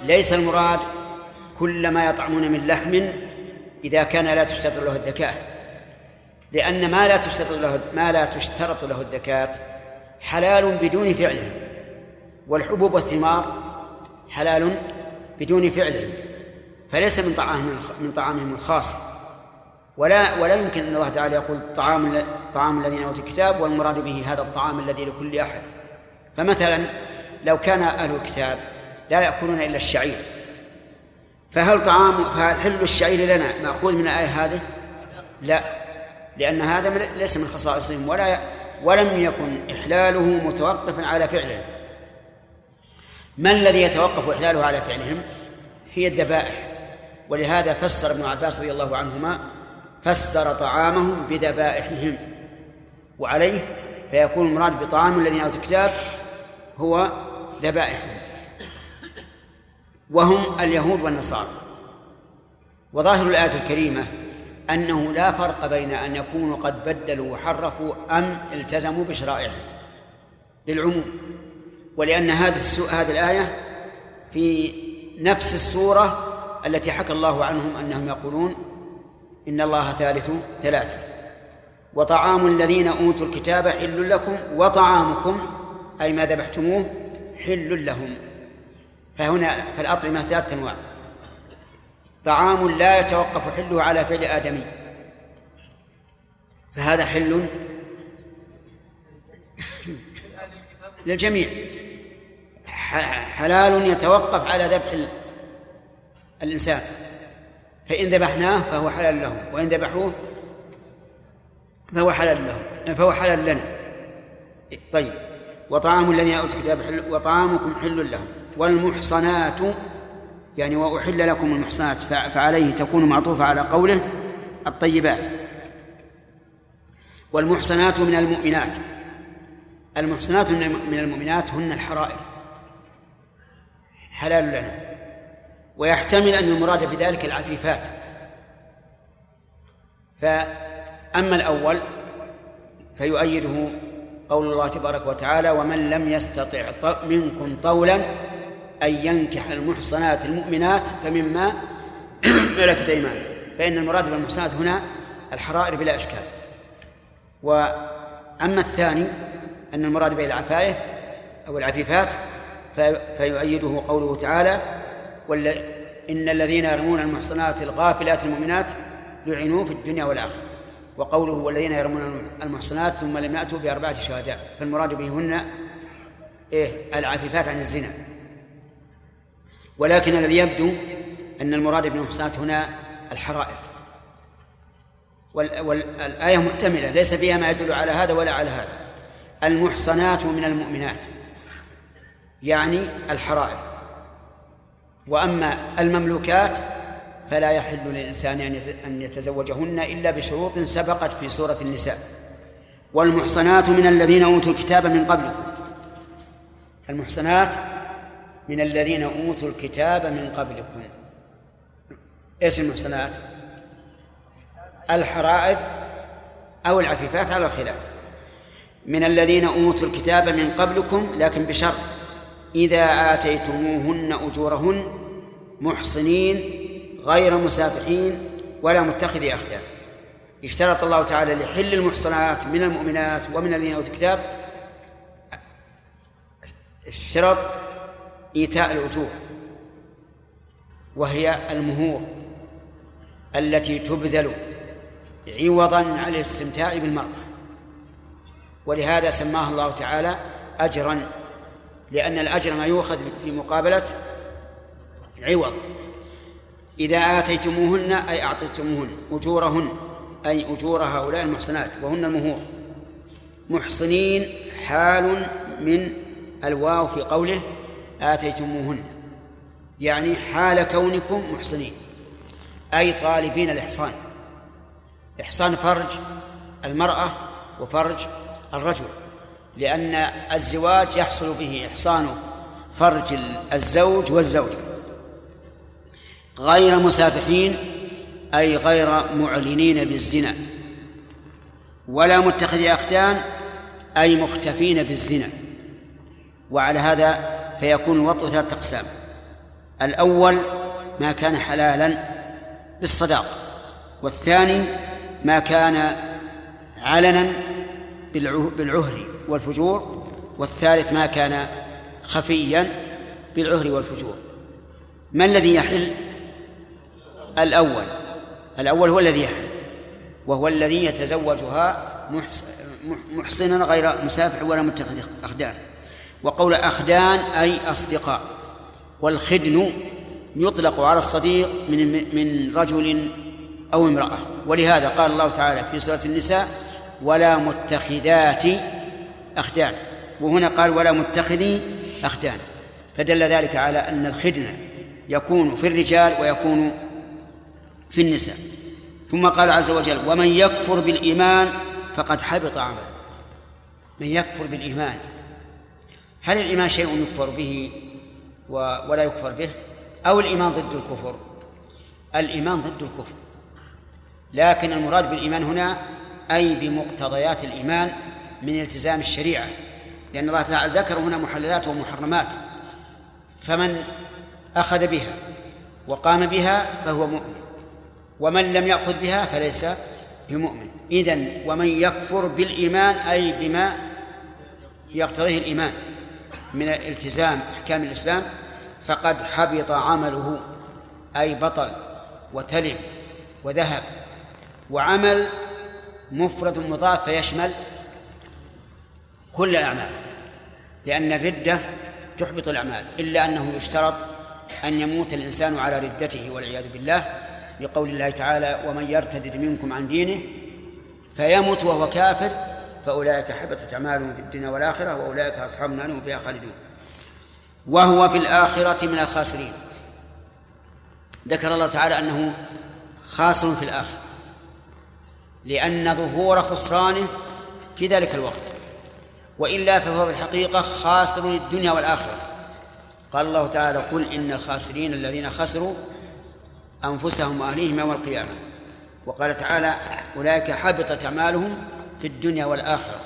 ليس المراد كل ما يطعمون من لحم إذا كان لا تشترط له الذكاء. لأن ما لا تشترط له ما لا تشترط له الذكاة حلال بدون فعله. والحبوب والثمار حلال بدون فعله فليس من طعامهم من طعامهم الخاص. ولا ولا يمكن أن الله تعالى يقول طعام طعام الذين أوتوا الكتاب والمراد به هذا الطعام الذي لكل أحد. فمثلا لو كان أهل الكتاب لا يأكلون إلا الشعير فهل طعام فهل حل الشعير لنا مأخوذ من الآية هذه؟ لا لأن هذا ليس من خصائصهم ولا ولم يكن احلاله متوقفا على فعله ما الذي يتوقف احلاله على فعلهم؟ هي الذبائح. ولهذا فسر ابن عباس رضي الله عنهما فسر طعامهم بذبائحهم. وعليه فيكون المراد بطعام الذين اوتوا الكتاب هو ذبائحهم. وهم اليهود والنصارى. وظاهر الآية الكريمة أنه لا فرق بين أن يكونوا قد بدلوا وحرفوا أم التزموا بشرائعهم للعموم. ولأن هذه هذه الآية في نفس السورة التي حكى الله عنهم أنهم يقولون إن الله ثالث ثلاثة. وطعام الذين أوتوا الكتاب حل لكم وطعامكم أي ما ذبحتموه حل لهم. فهنا فالأطعمة ثلاثة أنواع. طعام لا يتوقف حله على فعل آدمي. فهذا حل للجميع. حلال يتوقف على ذبح الإنسان. فإن ذبحناه فهو حلال لهم وإن ذبحوه فهو حلال لهم فهو حلال لنا. طيب وطعام الذين أوتوا الكتاب وطعامكم حل لهم. والمحصنات يعني وأحل لكم المحصنات فعليه تكون معطوفة على قوله الطيبات. والمحصنات من المؤمنات. المحصنات من المؤمنات هن الحرائر. حلال لنا. ويحتمل أن المراد بذلك العفيفات. فأما الأول فيؤيده قول الله تبارك وتعالى ومن لم يستطع منكم طولا أن ينكح المحصنات المؤمنات فمما ملكت أيمانه فإن المراد بالمحصنات هنا الحرائر بلا إشكال. وأما الثاني أن المراد به العفاية أو العفيفات فيؤيده قوله تعالى إن الذين يرمون المحصنات الغافلات المؤمنات لعنوا في الدنيا والآخرة. وقوله والذين يرمون المحصنات ثم لم يأتوا بأربعة شهداء. فالمراد بهن إيه العفيفات عن الزنا. ولكن الذي يبدو أن المراد بالمحصنات هنا الحرائر. والآية محتملة ليس فيها ما يدل على هذا ولا على هذا. المحصنات من المؤمنات. يعني الحرائر. وأما المملوكات فلا يحل للإنسان أن يتزوجهن إلا بشروط سبقت في سورة النساء. والمحصنات من الذين أوتوا الكتاب من قبلكم. المحصنات من الذين أوتوا الكتاب من قبلكم. إيش المحصنات؟ الحرائر أو العفيفات على الخلاف. من الذين أوتوا الكتاب من قبلكم لكن بشرط إذا آتيتموهن أجورهن محصنين غير مسافحين ولا متخذي أخدان. اشترط الله تعالى لحل المحصنات من المؤمنات ومن الذين أوتوا الكتاب اشترط إيتاء الأجور وهي المهور التي تبذل عوضا عن الاستمتاع بالمرأة. ولهذا سماه الله تعالى أجرا. لأن الأجر ما يؤخذ في مقابلة عوض إذا آتيتموهن أي أعطيتموهن أجورهن أي أجور هؤلاء المحصنات وهن المهور. محصنين حال من الواو في قوله آتيتموهن. يعني حال كونكم محصنين أي طالبين الإحصان. إحصان فرج المرأة وفرج الرجل. لأن الزواج يحصل به إحصان فرج الزوج والزوجة. غير مسافحين أي غير معلنين بالزنا. ولا متخذي أخدان أي مختفين بالزنا. وعلى هذا فيكون الوطء ثلاثة أقسام. الأول ما كان حلالا بالصداق. والثاني ما كان علنا بالعهر. والفجور والثالث ما كان خفيا بالعهر والفجور. ما الذي يحل؟ الأول الأول هو الذي يحل وهو الذي يتزوجها محصنا غير مسافح ولا متخذ أخدان. وقول أخدان أي أصدقاء. والخدن يطلق على الصديق من من رجل أو امرأة. ولهذا قال الله تعالى في سورة النساء ولا متخذات أخدان. وهنا قال ولا متخذي أخدان. فدل ذلك على أن الخدن يكون في الرجال ويكون في النساء. ثم قال عز وجل ومن يكفر بالإيمان فقد حبط عمله. من يكفر بالإيمان. هل الإيمان شيء يكفر به ولا يكفر به؟ أو الإيمان ضد الكفر؟ الإيمان ضد الكفر. لكن المراد بالإيمان هنا أي بمقتضيات الإيمان من التزام الشريعة لأن الله تعالى ذكر هنا محللات ومحرمات. فمن أخذ بها وقام بها فهو مؤمن ومن لم يأخذ بها فليس بمؤمن. إذن ومن يكفر بالإيمان أي بما يقتضيه الإيمان من التزام أحكام الإسلام فقد حبط عمله أي بطل وتلف وذهب. وعمل مفرد مضاف فيشمل كل الأعمال لأن الردة تحبط الأعمال إلا أنه يشترط أن يموت الإنسان على ردته والعياذ بالله لقول الله تعالى ومن يرتد منكم عن دينه فيمت وهو كافر فأولئك حبطت أعمالهم في الدنيا والآخرة وأولئك أصحاب النار هم فيها خالدون. وهو في الآخرة من الخاسرين. ذكر الله تعالى أنه خاسر في الآخرة لأن ظهور خسرانه في ذلك الوقت. وإلا فهو في الحقيقة خاسر للدنيا والآخرة. قال الله تعالى قل إن الخاسرين الذين خسروا أنفسهم وأهليهم يوم القيامة. وقال تعالى أولئك حبطت أعمالهم في الدنيا والآخرة.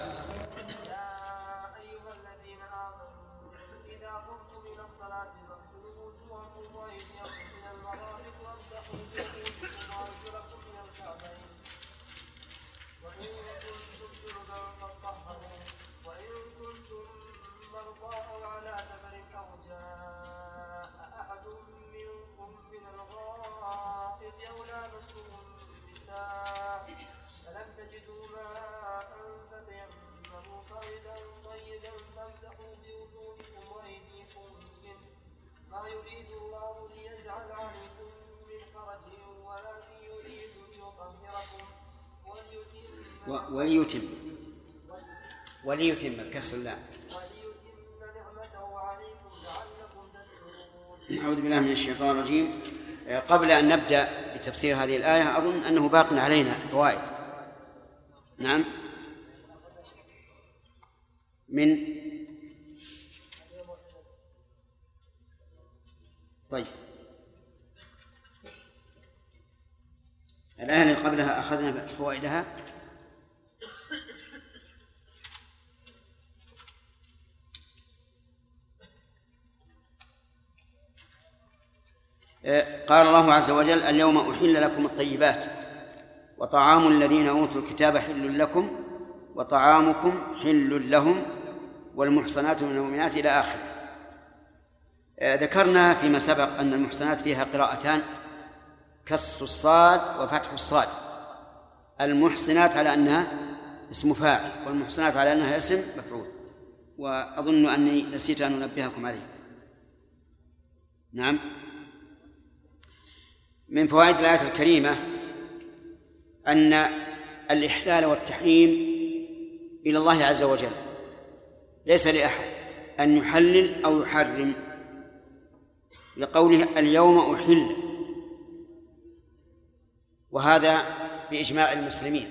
وليتم. وليتم كسر اللام أعوذ بالله من الشيطان الرجيم. قبل أن نبدأ بتفسير هذه الآية أظن أنه باق علينا فوائد. نعم. من؟ طيب. الآية التي قبلها أخذنا فوائدها. قال الله عز وجل اليوم أحل لكم الطيبات وطعام الذين أوتوا الكتاب حل لكم وطعامكم حل لهم والمحصنات من المؤمنات إلى آخره. ذكرنا فيما سبق أن المحصنات فيها قراءتان كسر الصاد وفتح الصاد. المحصنات على أنها اسم فاعل والمحصنات على أنها اسم مفعول وأظن أني نسيت أن أنبهكم عليه. نعم. من فوائد الآية الكريمة أن الإحلال والتحريم إلى الله عز وجل. ليس لأحد أن يحلل أو يحرم. لقوله اليوم أحل. وهذا بإجماع المسلمين.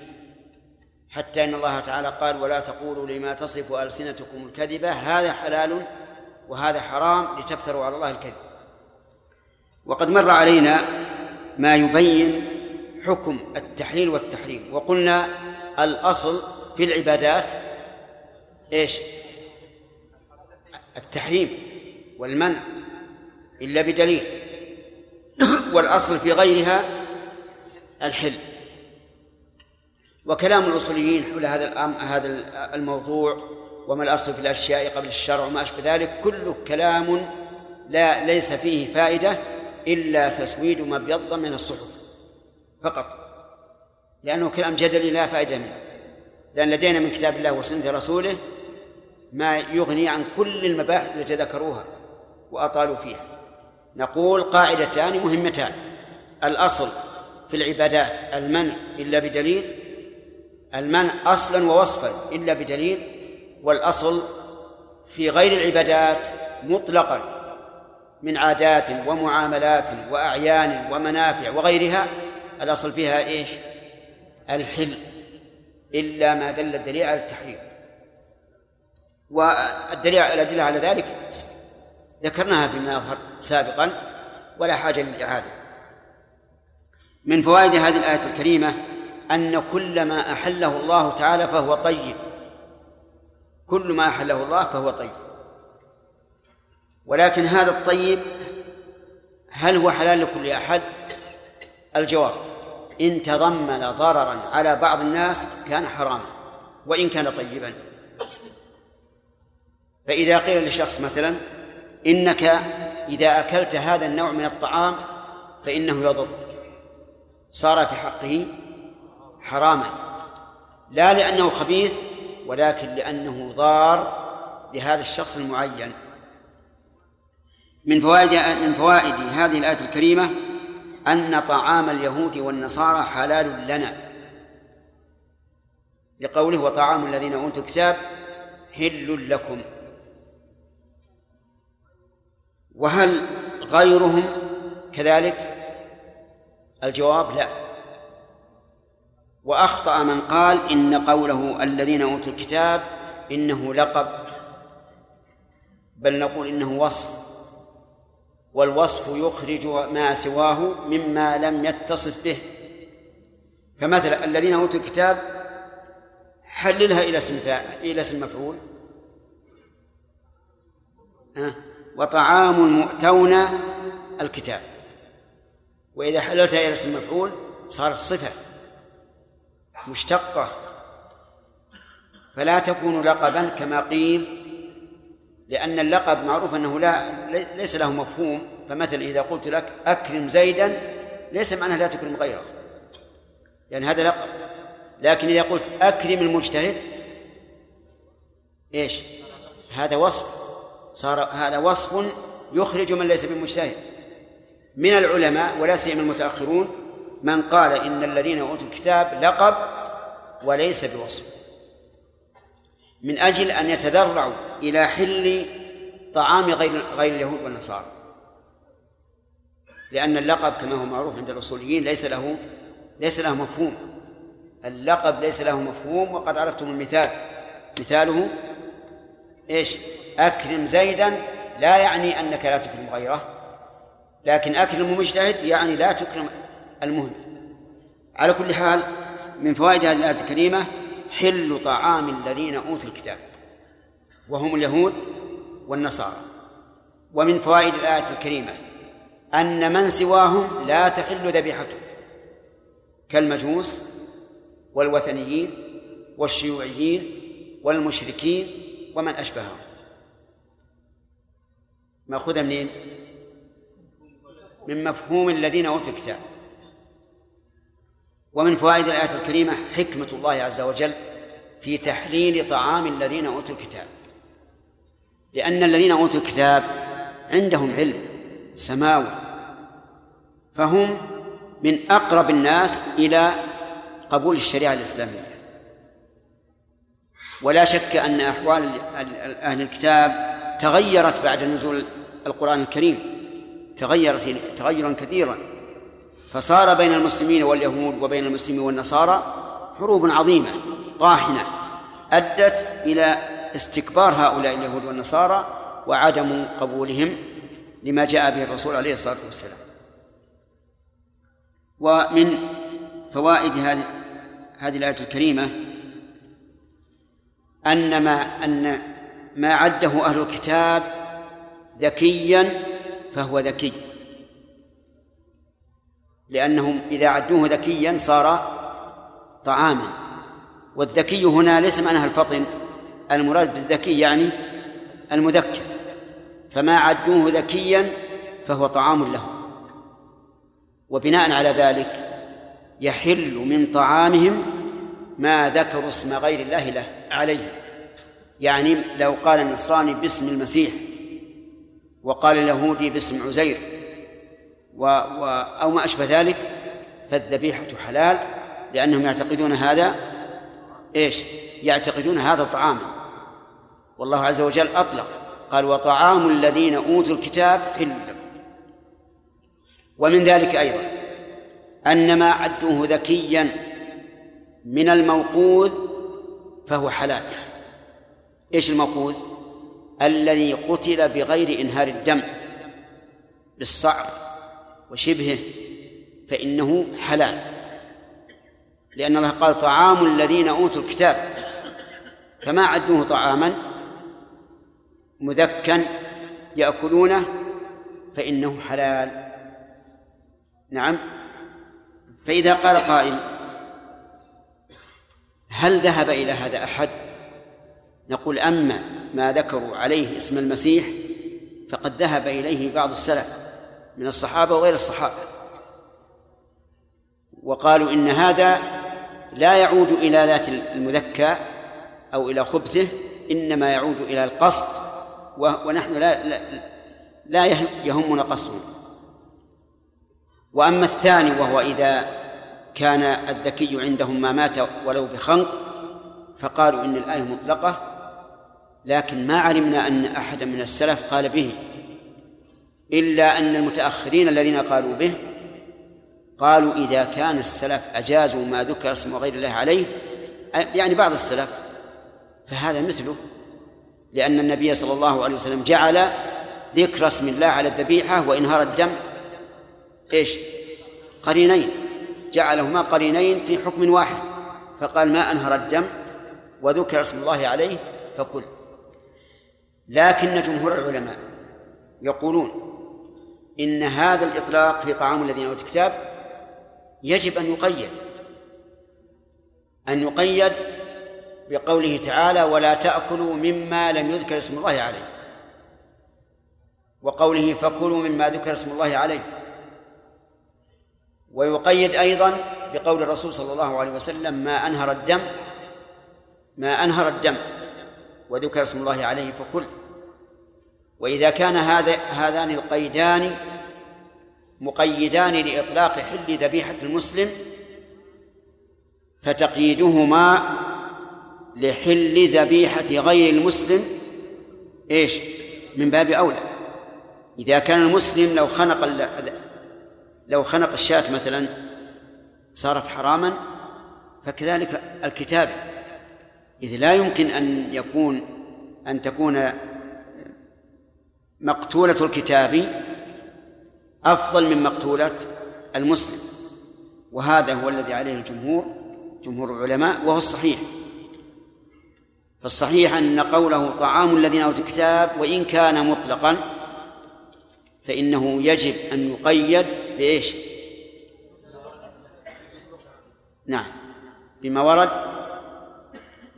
حتى إن الله تعالى قال ولا تقولوا لما تصف ألسنتكم الكذبة هذا حلال وهذا حرام لتفتروا على الله الكذب. وقد مر علينا ما يبين حكم التحليل والتحريم. وقلنا الأصل في العبادات إيش؟ التحريم والمنع إلا بدليل. والأصل في غيرها الحل. وكلام الأصوليين حول هذا هذا الموضوع وما الأصل في الأشياء قبل الشرع وما أشبه ذلك كله كلام لا ليس فيه فائدة إلا تسويد ما ابيض من الصحف فقط. لأنه كلام جدلي لا فائدة منه. لأن لدينا من كتاب الله وسنة رسوله ما يغني عن كل المباحث التي ذكروها وأطالوا فيها. نقول قاعدتان مهمتان. الأصل في العبادات المنع إلا بدليل المنع أصلا ووصفا إلا بدليل والأصل في غير العبادات مطلقا. من عادات ومعاملات وأعيان ومنافع وغيرها الأصل فيها إيش؟ الحل إلا ما دل الدليل على التحريم. والدليل الأدلة على ذلك ذكرناها بما يظهر سابقا ولا حاجة للإعادة. من فوائد هذه الآية الكريمة أن كل ما أحله الله تعالى فهو طيب. كل ما أحله الله فهو طيب. ولكن هذا الطيب هل هو حلال لكل أحد؟ الجواب إن تضمن ضررا على بعض الناس كان حراما وإن كان طيبا. فإذا قيل لشخص مثلا إنك إذا أكلت هذا النوع من الطعام فإنه يضر. صار في حقه حراما لا لأنه خبيث ولكن لأنه ضار لهذا الشخص المعين. من فوائد من فوائد هذه الآية الكريمة أن طعام اليهود والنصارى حلال لنا. لقوله وطعام الذين أوتوا الكتاب حل لكم. وهل غيرهم كذلك؟ الجواب لا. وأخطأ من قال إن قوله الذين أوتوا الكتاب إنه لقب بل نقول إنه وصف. والوصف يخرج ما سواه مما لم يتصف به. فمثلا الذين أوتوا الكتاب حللها إلى اسم إلى اسم مفعول. وطعام المؤتون الكتاب. وإذا حللتها إلى اسم مفعول صارت صفة مشتقة. فلا تكون لقبا كما قيل لأن اللقب معروف أنه لا ليس له مفهوم. فمثلا إذا قلت لك أكرم زيدا ليس معناه لا تكرم غيره. لأن هذا لقب. لكن إذا قلت أكرم المجتهد إيش؟ هذا وصف. صار هذا وصف يخرج من ليس بمجتهد. من العلماء ولا سيما المتأخرون من قال إن الذين أوتوا الكتاب لقب وليس بوصف. من أجل أن يتذرعوا إلى حل طعام غير غير اليهود والنصارى. لأن اللقب كما هو معروف عند الأصوليين ليس له ليس له مفهوم. اللقب ليس له مفهوم وقد عرفتم المثال. مثاله إيش؟ أكرم زيدا لا يعني أنك لا تكرم غيره لكن أكرم مجتهد يعني لا تكرم المهن على كل حال من فوائد هذه الآية الكريمة حل طعام الذين أوتوا الكتاب وهم اليهود والنصارى. ومن فوائد الآية الكريمة أن من سواهم لا تحل ذبيحته كالمجوس والوثنيين والشيوعيين والمشركين ومن أشبههم. مأخوذة منين؟ من مفهوم الذين أوتوا الكتاب. ومن فوائد الآية الكريمة حكمة الله عز وجل في تحليل طعام الذين أوتوا الكتاب. لأن الذين أوتوا الكتاب عندهم علم سماوي فهم من أقرب الناس إلى قبول الشريعة الإسلامية. ولا شك أن أحوال أهل الكتاب تغيرت بعد نزول القرآن الكريم. تغيرت تغيرا كثيرا. فصار بين المسلمين واليهود وبين المسلمين والنصارى حروب عظيمة. طاحنة أدت إلى استكبار هؤلاء اليهود والنصارى وعدم قبولهم لما جاء به الرسول عليه الصلاة والسلام. ومن فوائد هذه هذه الآية الكريمة أن ما أن ما عده أهل الكتاب ذكيا فهو ذكي. لأنهم إذا عدوه ذكيا صار طعاما. والذكي هنا ليس معناها الفطن المراد بالذكي يعني المذكر. فما عدوه ذكيا فهو طعام له. وبناء على ذلك يحل من طعامهم ما ذكروا اسم غير الله له عليه. يعني لو قال النصراني باسم المسيح وقال اليهودي باسم عزير و و أو ما أشبه ذلك فالذبيحة حلال لأنهم يعتقدون هذا إيش؟ يعتقدون هذا طعاما. والله عز وجل أطلق. قال وطعام الذين أوتوا الكتاب حل. لكم ومن ذلك أيضا أن ما عدوه ذكيا من الموقوذ فهو حلال. إيش الموقوذ؟ الذي قتل بغير إنهار الدم بالصعق وشبهه فإنه حلال. لأن الله قال طعام الذين أوتوا الكتاب. فما عدوه طعاما مذكا يأكلونه فإنه حلال. نعم. فإذا قال قائل هل ذهب إلى هذا أحد؟ نقول أما ما ذكروا عليه اسم المسيح فقد ذهب إليه بعض السلف من الصحابة وغير الصحابة. وقالوا إن هذا لا يعود إلى ذات المذكى أو إلى خبثه إنما يعود إلى القصد ونحن لا لا, لا يهمنا قصده. وأما الثاني وهو إذا كان الذكي عندهم ما مات ولو بخنق فقالوا إن الآية مطلقة لكن ما علمنا أن أحدا من السلف قال به إلا أن المتأخرين الذين قالوا به قالوا إذا كان السلف أجازوا ما ذكر اسم غير الله عليه يعني بعض السلف فهذا مثله لأن النبي صلى الله عليه وسلم جعل ذكر اسم الله على الذبيحة وإنهار الدم. إيش؟ قرينين. جعلهما قرينين في حكم واحد فقال ما أنهر الدم وذكر اسم الله عليه فكل. لكن جمهور العلماء يقولون إن هذا الإطلاق في طعام الذين أوتوا الكتاب يجب أن يقيد أن يقيد بقوله تعالى ولا تأكلوا مما لم يذكر اسم الله عليه وقوله فكلوا مما ذكر اسم الله عليه ويقيد أيضا بقول الرسول صلى الله عليه وسلم ما أنهر الدم ما أنهر الدم وذكر اسم الله عليه فكل. وإذا كان هذا هذان القيدان مقيدان لإطلاق حل ذبيحة المسلم فتقييدهما لحل ذبيحة غير المسلم إيش؟ من باب أولى إذا كان المسلم لو خنق لو خنق الشاة مثلا صارت حراما فكذلك الكتاب إذ لا يمكن أن يكون أن تكون مقتولة الكتاب أفضل من مقتولة المسلم وهذا هو الذي عليه الجمهور جمهور العلماء وهو الصحيح فالصحيح أن قوله طعام الذين أوتوا الكتاب وإن كان مطلقا فإنه يجب أن يقيد بإيش؟ نعم بما ورد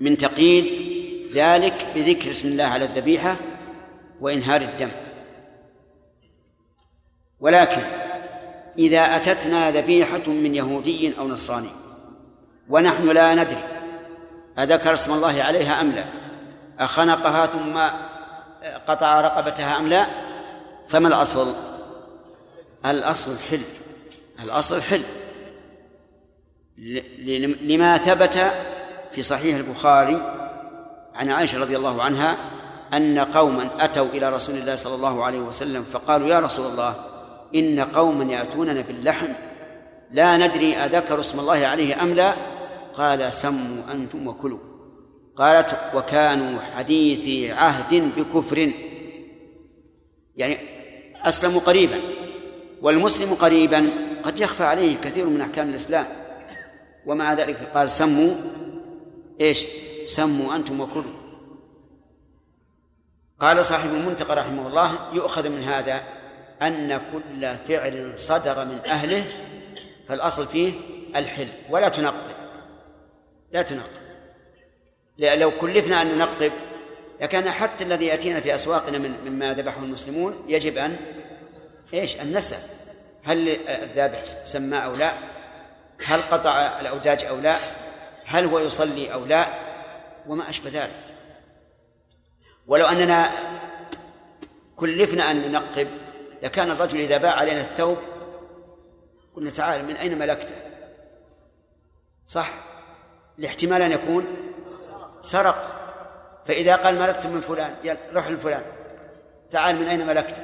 من تقييد ذلك بذكر اسم الله على الذبيحة وإنهار الدم ولكن إذا أتتنا ذبيحة من يهودي أو نصراني ونحن لا ندري أذكر اسم الله عليها أم لا؟ أخنقها ثم قطع رقبتها أم لا؟ فما الأصل؟ الأصل الحل الأصل الحل لما ثبت في صحيح البخاري عن عائشة رضي الله عنها أن قوما أتوا إلى رسول الله صلى الله عليه وسلم فقالوا يا رسول الله إن قوما يأتوننا باللحم. لا ندري أذكر اسم الله عليه أم لا. قال سموا أنتم وكلوا. قالت وكانوا حديثي عهد بكفر. يعني أسلموا قريبا والمسلم قريبا. قد يخفى عليه كثير من أحكام الإسلام. ومع ذلك قال سموا. إيش؟ سموا أنتم وكلوا. قال صاحب المنتقى رحمه الله يؤخذ من هذا. أن كل فعل صدر من أهله فالأصل فيه الحل ولا تنقب. لا تنقب. لو كلفنا أن ننقب لكان حتى الذي يأتينا في أسواقنا من مما ذبحه المسلمون يجب أن إيش؟ أن نسأل. هل الذابح سمى أو لا؟ هل قطع الأوداج أو لا؟ هل هو يصلي أو لا؟ وما أشبه ذلك. ولو أننا كلفنا أن ننقب لكان الرجل إذا باع علينا الثوب قلنا تعال من أين ملكته؟ صح. الاحتمال أن يكون سرق. فإذا قال ملكت من فلان روح لفلان. تعال من أين ملكته؟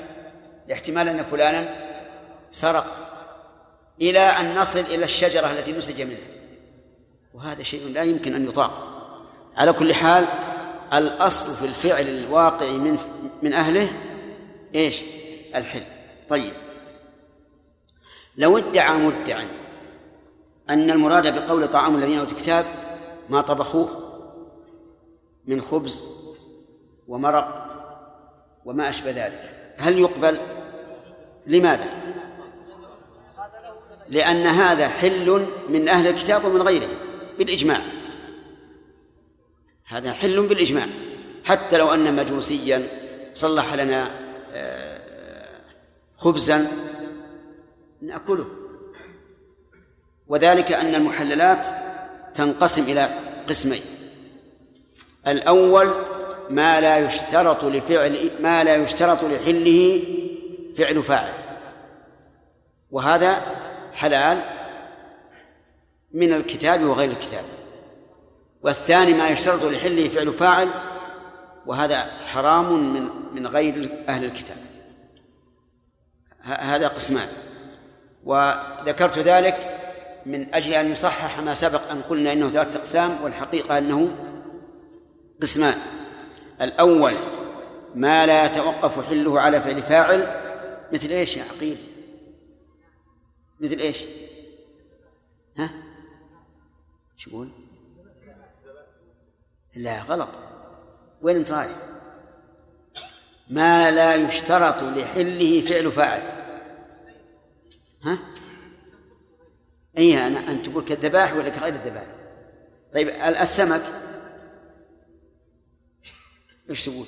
الاحتمال أن فلانا سرق إلى أن نصل إلى الشجرة التي نسج منها. وهذا شيء لا يمكن أن يطاق. على كل حال الأصل في الفعل الواقع من من أهله إيش؟ الحل طيب. لو ادعى مدعى أن المراد بقول طعام الذين أوتوا الكتاب ما طبخوه من خبز ومرق وما أشبه ذلك هل يقبل؟ لماذا؟ لأن هذا حل من أهل الكتاب ومن غيرهم بالإجماع. هذا حل بالإجماع. حتى لو أن مجوسيا صلح لنا آه، خبزا نأكله. وذلك أن المحللات تنقسم إلى قسمين. الأول ما لا يشترط لفعل ما لا يشترط لحله فعل فاعل. وهذا حلال من الكتاب وغير الكتاب. والثاني ما يشترط لحله فعل فاعل وهذا حرام من من غير أهل الكتاب. هذا قسمان وذكرت ذلك من أجل أن يصحح ما سبق أن قلنا إنه ثلاثة أقسام والحقيقة أنه قسمان الأول ما لا يتوقف حله على فعل فاعل مثل إيش يا عقيل؟ مثل إيش؟ ها؟ شو يقول؟ لا غلط وين انت رايح؟ ما لا يشترط لحله فعل فاعل ها؟ اي أنا أنت تقول كالذبائح ولا كغير الذبائح؟ طيب السمك إيش تقول؟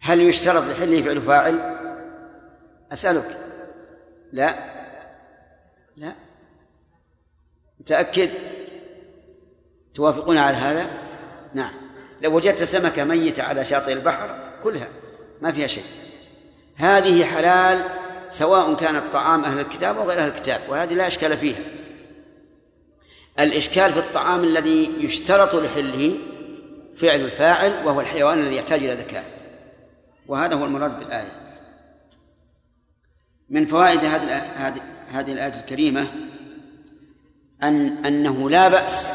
هل يشترط لحله فعل فاعل؟ أسألك لا لا متأكد توافقون على هذا نعم لو وجدت سمكة ميتة على شاطئ البحر كلها ما فيها شيء هذه حلال سواء كانت طعام أهل الكتاب أو غير أهل الكتاب وهذه لا إشكال فيها. الإشكال في الطعام الذي يشترط لحله فعل الفاعل وهو الحيوان الذي يحتاج إلى ذكاء. وهذا هو المراد بالآية. من فوائد هذه هذه الآية الكريمة أن أنه لا بأس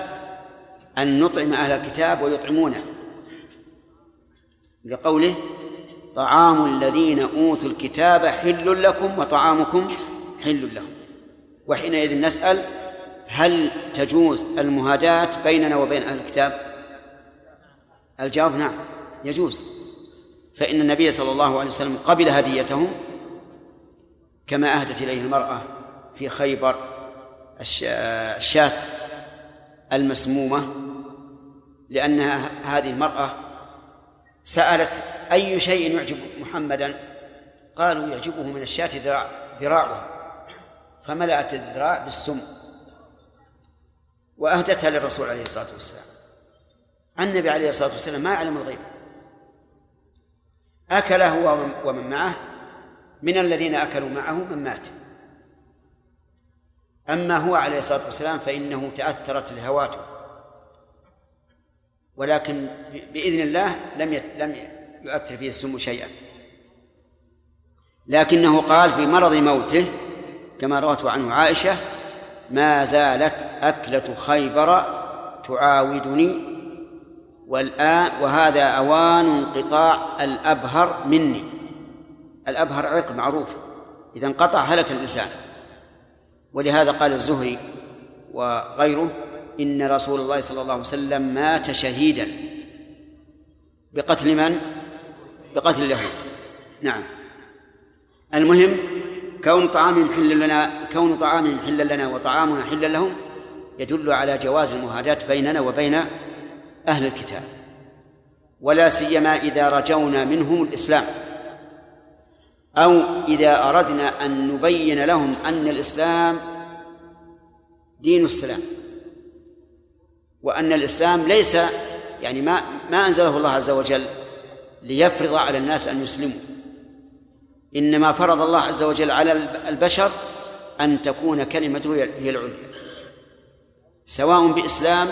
أن نطعم أهل الكتاب ويطعمونه. لقوله طعام الذين أوتوا الكتاب حل لكم وطعامكم حل لهم. وحينئذ نسأل هل تجوز المهاداة بيننا وبين أهل الكتاب؟ الجواب نعم يجوز. فإن النبي صلى الله عليه وسلم قبل هديتهم كما أهدت إليه المرأة في خيبر الشاة المسمومة لأنها هذه المرأة سألت أي شيء يعجب محمدا؟ قالوا يعجبه من الشاة ذراع ذراعها فملأت الذراع بالسم. وأهدتها للرسول عليه الصلاة والسلام. النبي عليه الصلاة والسلام ما يعلم الغيب. أكل هو ومن معه من الذين أكلوا معه من مات. أما هو عليه الصلاة والسلام فإنه تأثرت لهواته ولكن بإذن الله لم لم يؤثر فيه السم شيئا. لكنه قال في مرض موته كما روته عنه عائشة ما زالت أكلة خيبر تعاودني والآن وهذا أوان انقطاع الأبهر مني. الأبهر عرق معروف إذا انقطع هلك الإنسان. ولهذا قال الزهري وغيره إن رسول الله صلى الله عليه وسلم مات شهيدا. بقتل من؟ بقتل اليهود. نعم. المهم كون طعامهم حلا لنا كون طعامهم حلا لنا وطعامنا حلا لهم يدل على جواز المهاداة بيننا وبين أهل الكتاب. ولا سيما إذا رجونا منهم الإسلام. أو إذا أردنا أن نبين لهم أن الإسلام دين السلام. وأن الإسلام ليس يعني ما ما أنزله الله عز وجل ليفرض على الناس أن يسلموا. إنما فرض الله عز وجل على البشر أن تكون كلمته هي العليا سواء بإسلام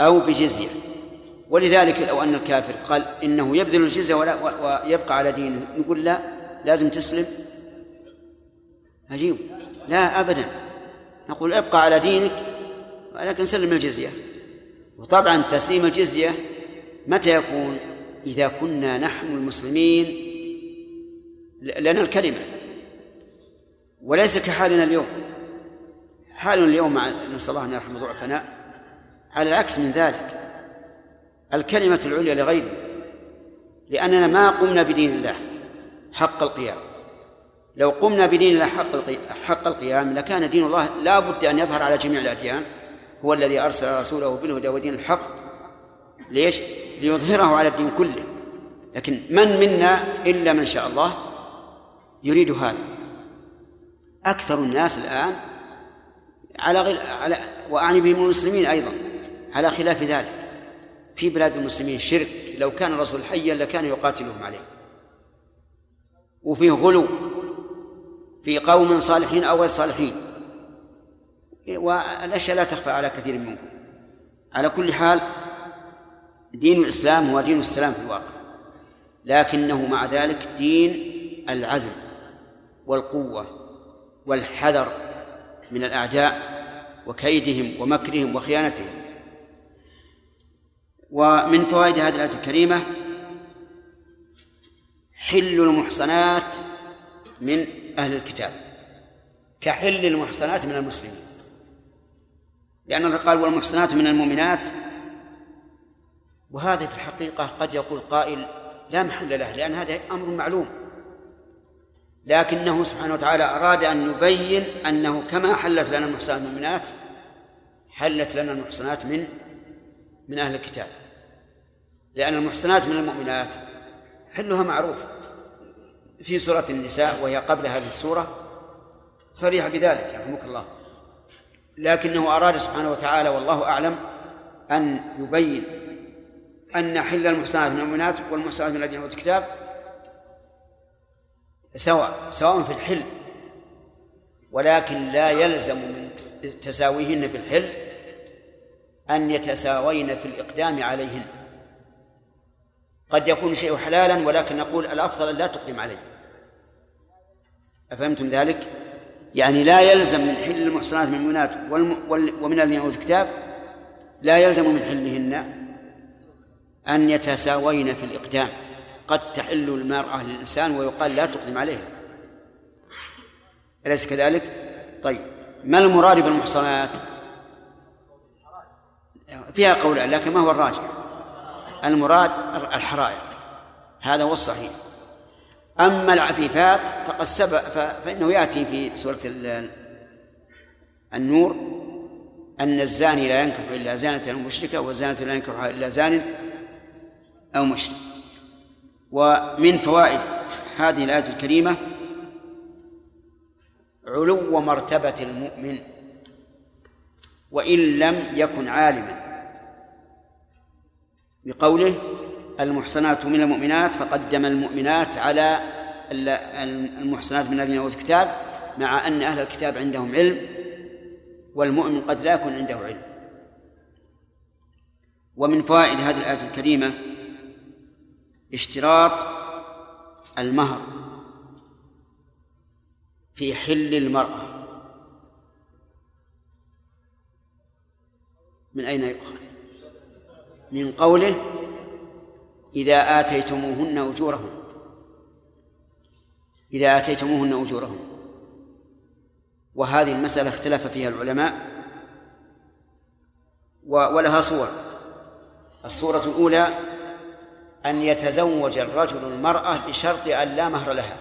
أو بجزية. ولذلك لو أن الكافر قال إنه يبذل الجزية ولا ويبقى على دينه نقول لا لازم تسلم. عجيب لا أبدا. نقول ابقى على دينك ولكن سلم الجزية. وطبعا تسليم الجزية متى يكون؟ إذا كنا نحن المسلمين لنا الكلمة. وليس كحالنا اليوم. حالنا اليوم مع نسأل الله أن يرحم ضعفنا. على العكس من ذلك. الكلمة العليا لغيره لأننا ما قمنا بدين الله حق القيام. لو قمنا بدين الله حق حق القيام لكان دين الله لا بد أن يظهر على جميع الأديان. هو الذي أرسل رسوله بالهدى ودين الحق ليش؟ ليظهره على الدين كله. لكن من منا إلا من شاء الله يريد هذا؟ أكثر الناس الآن على غير على وأعني بهم المسلمين أيضا على خلاف ذلك. في بلاد المسلمين شرك لو كان الرسول حيا لكان يقاتلهم عليه. وفيه غلو في قوم صالحين أو غير صالحين. والأشياء لا تخفى على كثير منكم. على كل حال دين الإسلام هو دين السلام في الواقع. لكنه مع ذلك دين العزم والقوة والحذر من الأعداء وكيدهم ومكرهم وخيانتهم. ومن فوائد هذه الآية الكريمة حل المحصنات من أهل الكتاب. كحل المحصنات من المسلمين. لأنه قال والمحصنات من المؤمنات. وهذا في الحقيقة قد يقول قائل لا محل له لأن هذا أمر معلوم. لكنه سبحانه وتعالى أراد أن يبين أنه كما حلت لنا المحصنات من المؤمنات حلت لنا المحصنات من من أهل الكتاب. لأن المحصنات من المؤمنات حلها معروف في سورة النساء وهي قبل هذه السورة. صريحة بذلك يرحمك الله. لكنه أراد سبحانه وتعالى والله أعلم أن يبين أن حل المحصنات من المؤمنات والمحصنات من الذين أوتوا الكتاب سواء سواء في الحل. ولكن لا يلزم من تساويهن في الحل أن يتساوين في الإقدام عليهن. قد يكون شيء حلالا ولكن نقول الأفضل أن لا تقدم عليه. أفهمتم ذلك؟ يعني لا يلزم من حل المحصنات من المؤمنات ومن الذين الكتاب لا يلزم من حلهن أن يتساوين في الإقدام قد تحل المرأة للإنسان ويقال لا تقدم عليها أليس كذلك؟ طيب ما المراد بالمحصنات؟ فيها قول لكن ما هو الراجح؟ المراد الحرائق هذا هو الصحيح أما العفيفات فقد سبق فإنه يأتي في سورة النور أن الزاني لا ينكح إلا زانة أو مشركة والزانة لا ينكحها إلا زان أو مشرك. ومن فوائد هذه الآية الكريمة علو مرتبة المؤمن وإن لم يكن عالما. بقوله المحصنات من المؤمنات فقدم المؤمنات على المحصنات من الذين أوتوا الكتاب مع أن أهل الكتاب عندهم علم والمؤمن قد لا يكون عنده علم. ومن فوائد هذه الآية الكريمة اشتراط المهر في حل المرأة. من أين يؤخذ؟ من قوله إذا آتيتموهن أجورهن إذا آتيتموهن أجورهن وهذه المسألة اختلف فيها العلماء. ولها صور الصورة الأولى أن يتزوج الرجل المرأة بشرط أن لا مهر لها.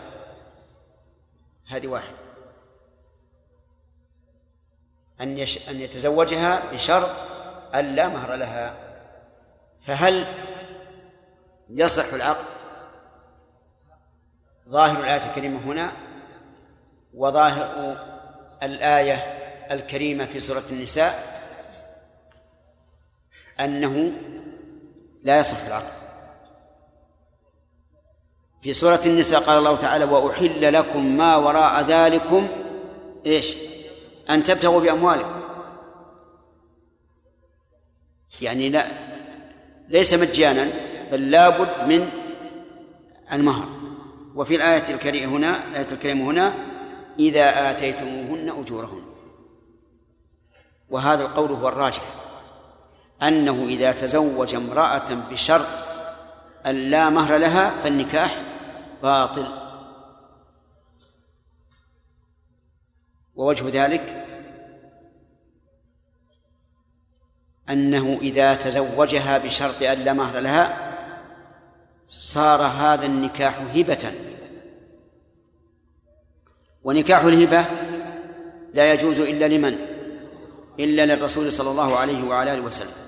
هذه واحد أن يش... أن يتزوجها بشرط أن لا مهر لها. فهل يصح العقد. ظاهر الآية الكريمة هنا وظاهر الآية الكريمة في سورة النساء أنه لا يصح العقد. في سورة النساء قال الله تعالى وأحل لكم ما وراء ذلكم. إيش؟ أن تبتغوا بأموالكم. يعني لا ليس مجانا بل لابد من المهر. وفي الآية الكريمة هنا الآية الكريمة هنا إذا آتيتموهن أجورهن. وهذا القول هو الراجح. أنه إذا تزوج امرأة بشرط أن لا مهر لها فالنكاح باطل. ووجه ذلك أنه إذا تزوجها بشرط أن لا مهر لها صار هذا النكاح هبة ونكاح الهبة لا يجوز إلا لمن؟ إلا للرسول صلى الله عليه وعلى آله وسلم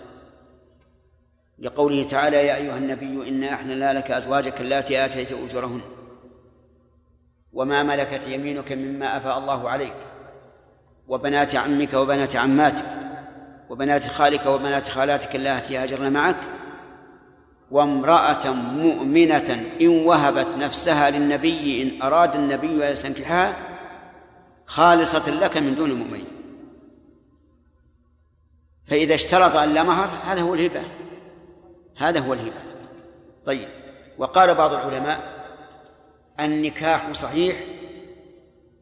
لقوله تعالى يا أيها النبي إنا أحللنا لك أزواجك اللاتي آتيت أجورهن وما ملكت يمينك مما أفاء الله عليك وبنات عمك وبنات عماتك وبنات خالك وبنات خالاتك اللاتي هاجرن معك وامرأة مؤمنة إن وهبت نفسها للنبي إن أراد النبي أن يستنكحها خالصة لك من دون المؤمنين. فإذا اشترط أن لا مهر هذا هو الهبة. هذا هو الهبة. طيب وقال بعض العلماء النكاح صحيح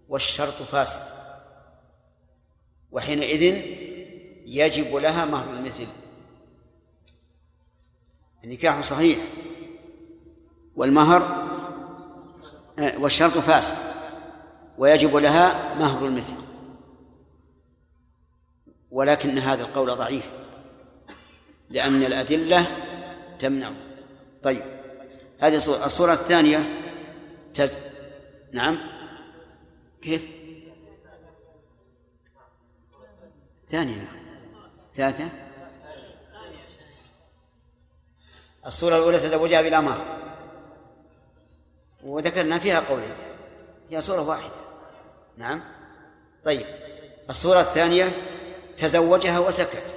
والشرط فاسد. وحينئذ يجب لها مهر المثل. النكاح صحيح والمهر آه، والشرط فاسد ويجب لها مهر المثل. ولكن هذا القول ضعيف لأن الأدلة تمنع. طيب هذه الصورة الصورة الثانية تز... نعم. كيف؟ ثانية. ثالثة. الصورة الأولى تزوجها بلا مهر وذكرنا فيها قولين هي صورة واحدة. نعم. طيب. الصورة الثانية تزوجها وسكت.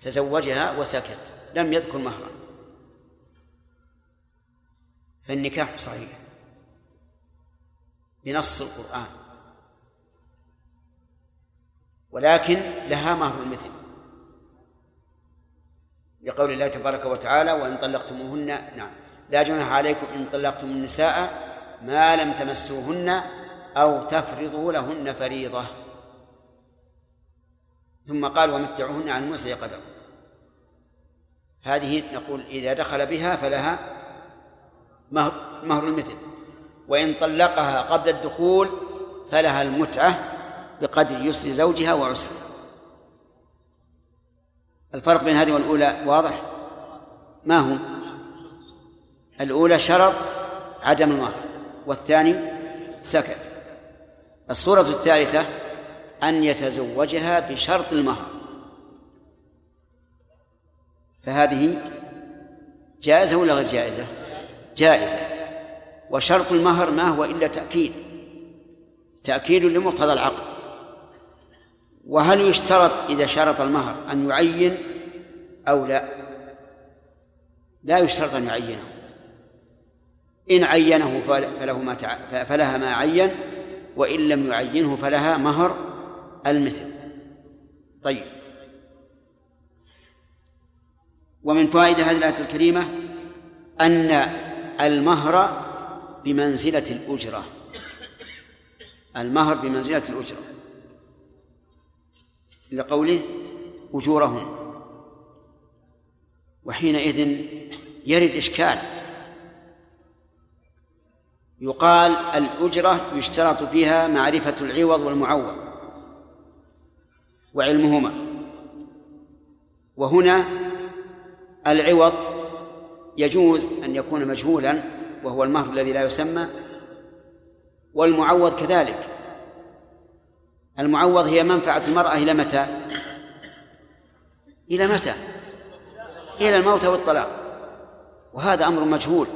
تزوجها وسكت. لم يذكر مهرا. فالنكاح صحيح. بنص القرآن. ولكن لها مهر المثل. لقول الله تبارك وتعالى وإن طلقتموهن نعم. لا جناح عليكم إن طلقتم النساء ما لم تمسوهن أو تفرضوا لهن فريضة. ثم قال ومتعوهن عن المسع قدر. هذه نقول إذا دخل بها فلها مهر, مهر المثل. وإن طلقها قبل الدخول فلها المتعة بقدر يسر زوجها وعسره. الفرق بين هذه والأولى واضح؟ ما هو؟ الأولى شرط عدم المهر والثاني سكت. الصورة الثالثة أن يتزوجها بشرط المهر. فهذه جائزة ولا غير جائزة؟ جائزة. وشرط المهر ما هو إلا تأكيد. تأكيد لمقتضى العقد وهل يشترط إذا شرط المهر أن يعين أو لا؟ لا يشترط أن يعينه. إن عينه فله ما فلها ما عين وإن لم يعينه فلها مهر المثل. طيب. ومن فوائد هذه الآية الكريمة أن المهر بمنزلة الأجرة. المهر بمنزلة الأجرة. لقوله أجورهن وحينئذ يرد إشكال. يقال الأجرة يشترط فيها معرفة العوض والمعوض. وعلمهما. وهنا العوض يجوز أن يكون مجهولا وهو المهر الذي لا يسمى والمعوض كذلك. المعوض هي منفعة المرأة إلى متى؟ إلى متى؟ إلى الموت والطلاق. وهذا أمر مجهول.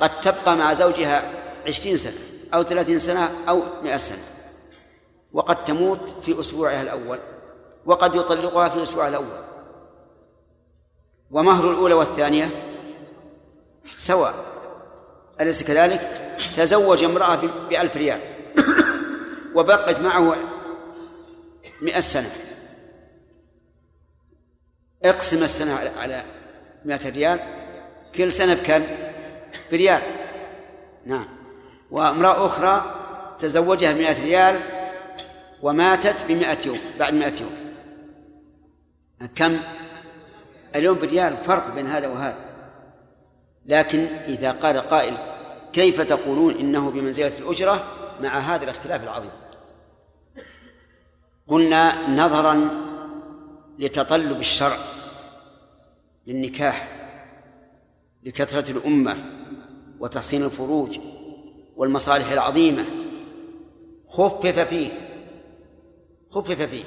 قد تبقى مع زوجها عشرين سنة أو ثلاثين سنة أو مئة سنة. وقد تموت في أسبوعها الأول. وقد يطلقها في أسبوعها الأول. ومهر الأولى والثانية سواء. أليس كذلك؟ تزوج امرأة بألف ريال. وبقت معه مئة سنة. اقسم السنة على مئة ريال. كل سنة بكم؟ بريال. نعم. وامرأة أخرى تزوجها بمئة ريال وماتت بمئة يوم بعد مئة يوم. كم؟ اليوم بريال. فرق بين هذا وهذا. لكن إذا قال قائل كيف تقولون إنه بمنزلة الأجرة مع هذا الاختلاف العظيم. قلنا نظرا لتطلب الشرع للنكاح لكثرة الأمة وتحسين الفروج والمصالح العظيمة. خفف فيه خفف فيه.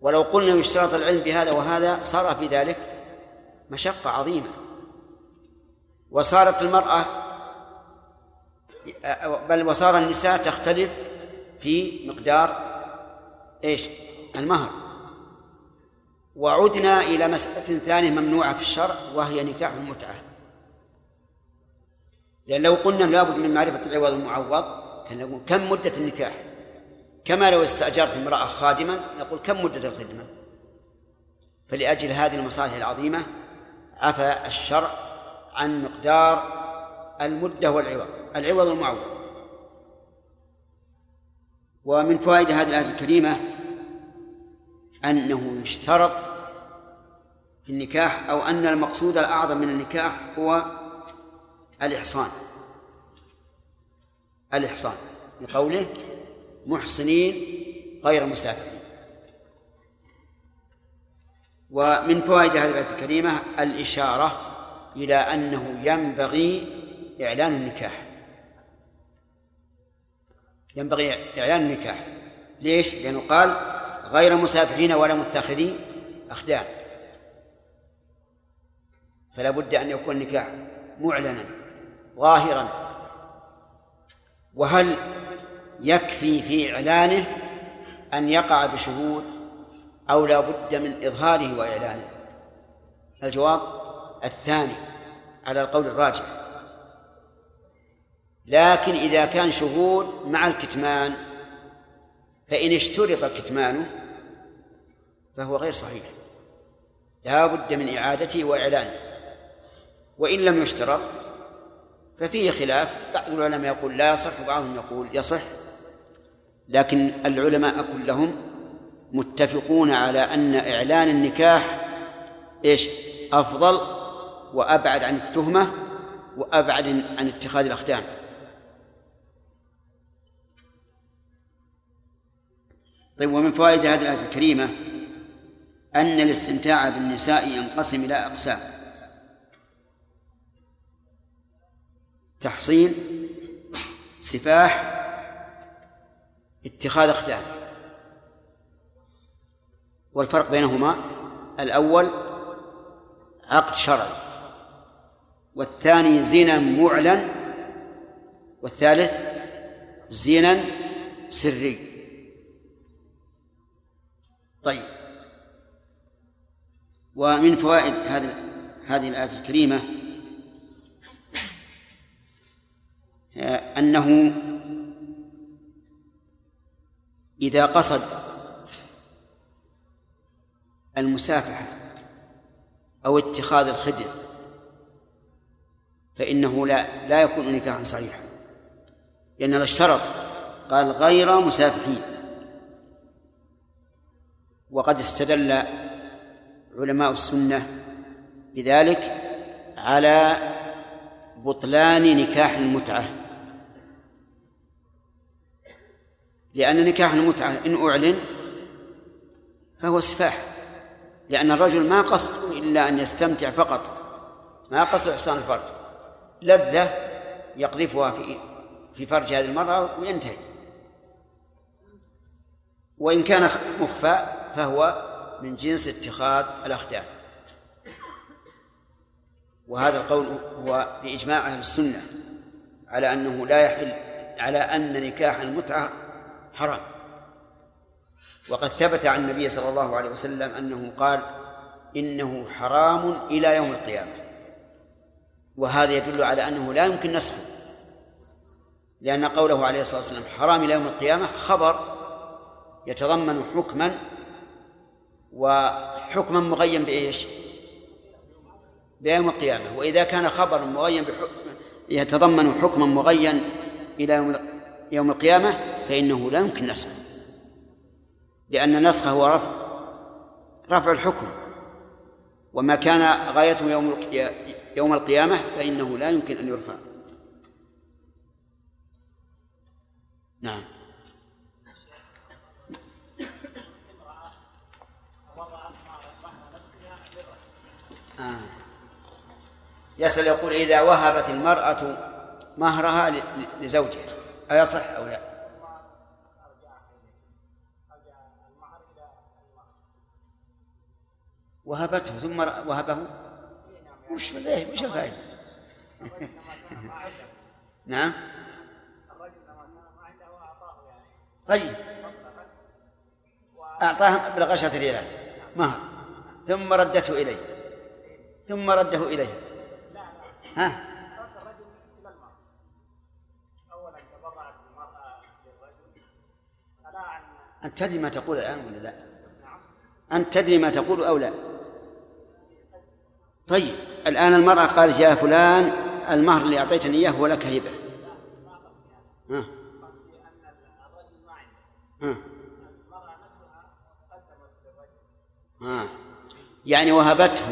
ولو قلنا يشترط العلم بهذا وهذا صار في ذلك مشقة عظيمة. وصارت المرأة بل وصار النساء تختلف في مقدار إيش؟ المهر. وعدنا إلى مسألة ثانية ممنوعة في الشرع وهي نكاح المتعة. لأن لو قلنا لابد من معرفة العوض المعوض كان نقول كم مدة النكاح؟ كما لو استأجرت امرأة خادما نقول كم مدة الخدمة؟ فلأجل هذه المصالح العظيمة عفى الشرع عن مقدار المدة والعوض العوض المعوض. ومن فوائد هذه الآية الكريمة أنه يشترط في النكاح أو أن المقصود الأعظم من النكاح هو الإحصان. الإحصان. لقوله محصنين غير مسافرين ومن فوائد هذه الآية الكريمة الإشارة إلى أنه ينبغي إعلان النكاح. ينبغي إعلان النكاح. ليش؟ لأنه قال غير مسافحين ولا متخذي أخدان. فلا بد أن يكون النكاح معلنا ظاهرا. وهل يكفي في إعلانه أن يقع بشهود أو لا بد من إظهاره وإعلانه؟ الجواب الثاني على القول الراجح. لكن إذا كان شهود مع الكتمان فإن اشترط كتمانه فهو غير صحيح. لا بد من إعادته وإعلانه. وإن لم يشترط ففيه خلاف. بعض العلماء يقول لا يصح وبعضهم يقول يصح. لكن العلماء كلهم متفقون على أن إعلان النكاح إيش؟ أفضل وأبعد عن التهمة وأبعد عن اتخاذ الأخدان طيب ومن فوائد هذه الآية الكريمة أن الاستمتاع بالنساء ينقسم إلى أقسام. تحصين سفاح اتخاذ أخدان. والفرق بينهما الأول عقد شرعي والثاني زنا معلن والثالث زنا سري. طيب. ومن فوائد هذه هذه الآية الكريمة أنه إذا قصد المسافحة أو اتخاذ الخدر فإنه لا لا يكون نكاحا صحيحا لأن الشرط قال غير مسافحين. وقد استدل علماء السنة بذلك على بطلان نكاح المتعة. لأن نكاح المتعة إن أعلن فهو سفاح لأن الرجل ما قصده إلا أن يستمتع فقط ما قصده إحسان الفرج لذة يقذفها في في فرج هذه المرأة وينتهي. وإن كان مخفى فهو من جنس اتخاذ الأخدان. وهذا القول هو بإجماع أهل السنة على أنه لا يحل على أن نكاح المتعة حرام. وقد ثبت عن النبي صلى الله عليه وسلم أنه قال إنه حرام إلى يوم القيامة. وهذا يدل على أنه لا يمكن نسخه لأن قوله عليه الصلاة والسلام حرام إلى يوم القيامة خبر يتضمن حكما وحكما مغيا بإيش؟ بيوم القيامة. وإذا كان خبرا مغيا بحكم يتضمن حكما مغيا إلى يوم يوم القيامة فإنه لا يمكن نسخه لأن النسخ هو رفع رفع الحكم. وما كان غايته يوم يوم القيامة فإنه لا يمكن أن يرفع. نعم. آه. يسأل يقول إذا وهبت المرأة مهرها لزوجها أيصح أو لا؟ وهبته ثم وهبه؟ وش ليه؟ وش الفائدة؟ نعم. طيب. أعطاه بلغ عشرة ريالات مهر. ثم ردته إليه. ثم رده إليه ها أنت تدري ما تقول الآن ولا لا؟ أنت تدري ما تقول أو لا؟ طيب الآن المرأة قالت يا فلان المهر اللي أعطيتني إياه هو لك هبة ها. ها. ها. يعني وهبته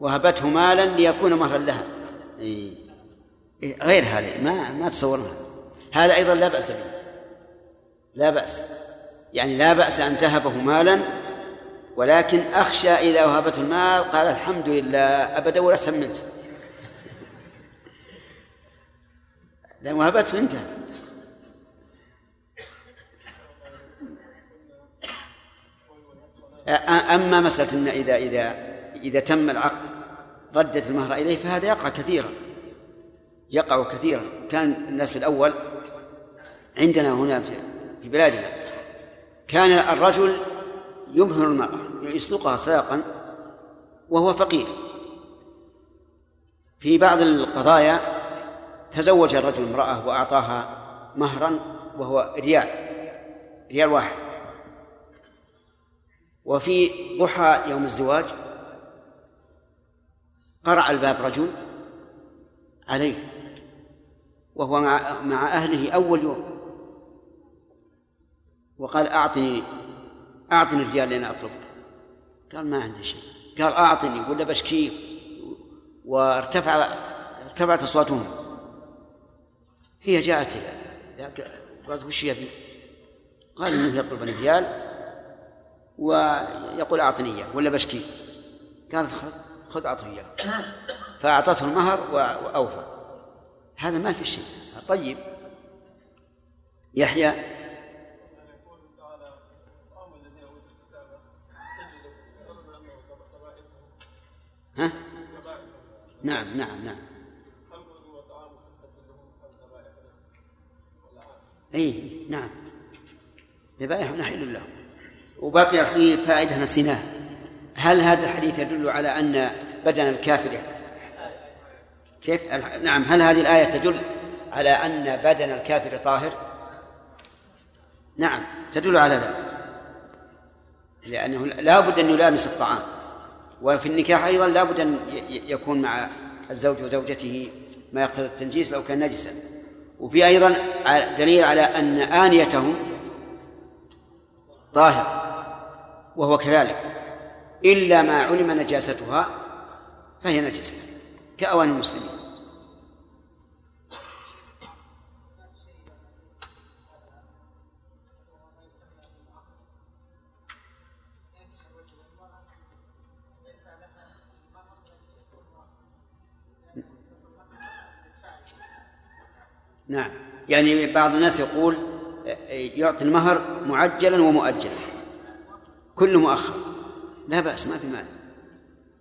وهبته مالا ليكون مهرا لها. إيه. غير هذا ما ما تصورنا هذا أيضا لا بأس به. لا بأس. يعني لا بأس أن تهبه مالا ولكن أخشى إذا وهبته المال قال الحمد لله أبدا ولا سمنت. لأن وهبته أنت. أما مسألة أن إذا إذا إذا تم العقد ردت المهر إليه فهذا يقع كثيرا. يقع كثيرا. كان الناس في الأول عندنا هنا في بلادنا كان الرجل يمهر المرأة يسلقها سلاقا وهو فقير. في بعض القضايا تزوج الرجل امرأة وأعطاها مهرا وهو ريال ريال واحد. وفي ضحى يوم الزواج قرع الباب رجل عليه وهو مع مع أهله أول يوم. وقال أعطني أعطني الرجال لأن أطلبك قال ما عندي شيء. قال أعطني ولا بشكيه وارتفع ارتفعت أصواتهم. هي جاءت قالت وش يبي؟ قال إنه يطلب ريال ويقول أعطني إياه ولا بشكي قالت خذ خذ اعطه اياه فأعطته المهر وأوفى. هذا ما في شيء. طيب. يحيى. ها؟ نعم نعم نعم. اي نعم. ذبائح نحل له وبقي في فائدة نسيناها. هل هذا الحديث يدل على أن بدن الكافر كيف؟ نعم هل هذه الآية تدل على أن بدن الكافر طاهر؟ نعم تدل على ذلك. لأنه لا بد أن يلامس الطعام. وفي النكاح أيضا لا بد أن يكون مع الزوج وزوجته ما يقتضي التنجيس لو كان نجسا. وفي أيضا دليل على أن آنيتهم طاهر وهو كذلك. إلا ما علم نجاستها فهي نجسة كأواني المسلمين. نعم. يعني بعض الناس يقول يعطي المهر معجلا ومؤجلا كل مؤخر. لا بأس ما في مانع.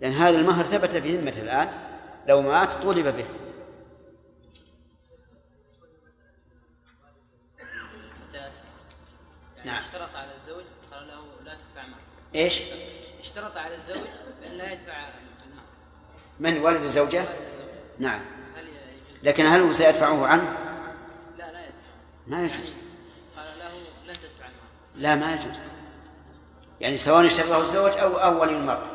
لأن هذا المهر ثبت في ذمته الآن لو مات طولب به. يعني نعم. اشترط على الزوج قال له لا تدفع مهر. إيش؟ اشترط على الزوج بأن لا يدفع المهر. من؟ والد الزوجة؟ نعم. لكن هل هو سيدفعه عنه؟ لا لا يدفع ما يجوز. يعني قال له لن تدفع المهر. لا ما يجوز. يعني سواء اشتراه الزوج أو أو ولي المرأة.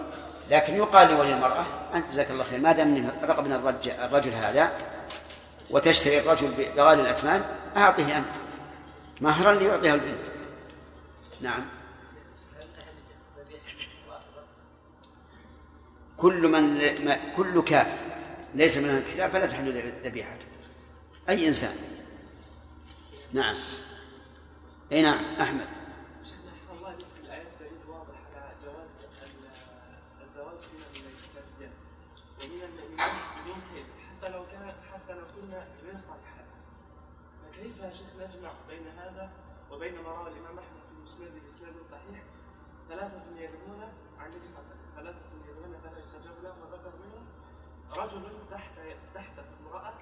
لكن يقال لولي المرأة أنت جزاك الله خير ما دام رقبنا الرجل, الرجل هذا وتشتري الرجل بغالي الاثمان اعطه أنت. مهرا ليعطيها البنت. نعم. كل من كل كافر ليس من الكتاب فلا تحل ذبيحته أي إنسان. نعم. أي نعم احمد وبين ما روى الإمام أحمد في المسند باسناد صحيح؟ ثلاثة يرمون عن النبي صلى الله عليه وسلم. ثلاثة يرمون فلا يستجاب له وذكر منهم. رجل تحت تحت امرأة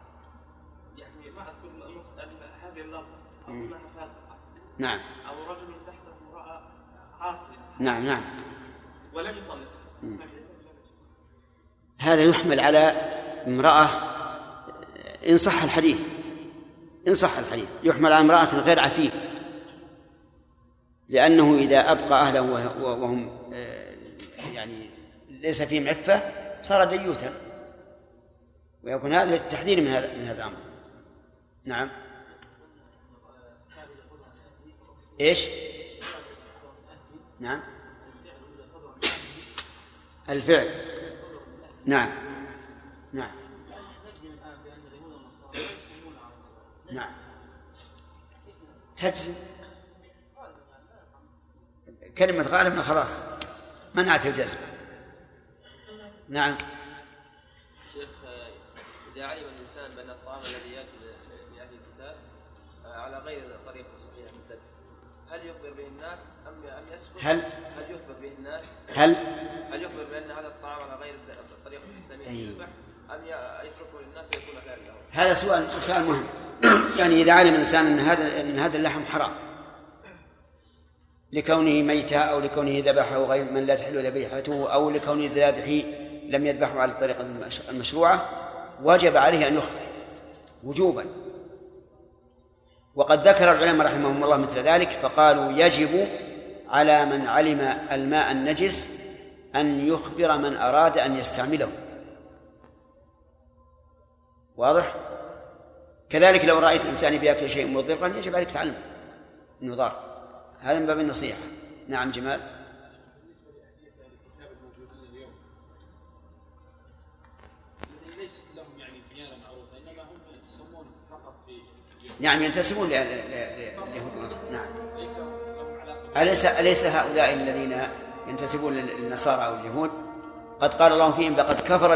يعني ما أذكر النص هذه اللفظه اظنها فاسقة. نعم. أو رجل تحت امرأة عاصية. نعم نعم. ولم يطلق. هذا يحمل على امرأة إن صح الحديث. إن صح الحديث. يحمل على امرأة غير عفيفة لأنه إذا أبقى أهله وهم آه، يعني ليس فيهم عفة صار ديوثا. ويكون هذا للتحذير من هذا من هذا الأمر. نعم. إيش؟ نعم. الفعل. نعم. نعم. نعم. تجزم كلمة غالب خلاص منعت الجزم نعم. شيخ إذا علم الإنسان بأن الطعام الذي يأكل لأهل الكتاب آه، على غير الطريقة الصحيحة المعتدة هل يخبر به الناس أم أم يسكت؟ هل؟ هل يخبر به الناس؟ هل؟ هل يخبر بأن هذا الطعام على غير الطريقة الإسلامية أي. يذبح؟ هذا سؤال سؤال مهم. يعني إذا علم الإنسان أن هذا أن هذا اللحم حرام لكونه ميتا أو لكونه ذبحه غير من لا تحل ذبيحته أو لكون الذابح لم يذبحه على الطريقة المشروعة وجب عليه أن يخبر وجوبا. وقد ذكر العلماء رحمهم الله مثل ذلك فقالوا يجب على من علم الماء النجس أن يخبر من أراد أن يستعمله. واضح؟ كذلك لو رأيت إنسان بياكل شيء مضرا يجب عليك تعلمه أنه ضار. هذا من باب النصيحة. نعم جمال. نعم ينتسبون لليهود والنصارى. نعم. أليس أليس هؤلاء الذين ينتسبون للنصارى أو اليهود؟ قد قال الله فيهم لقد كفر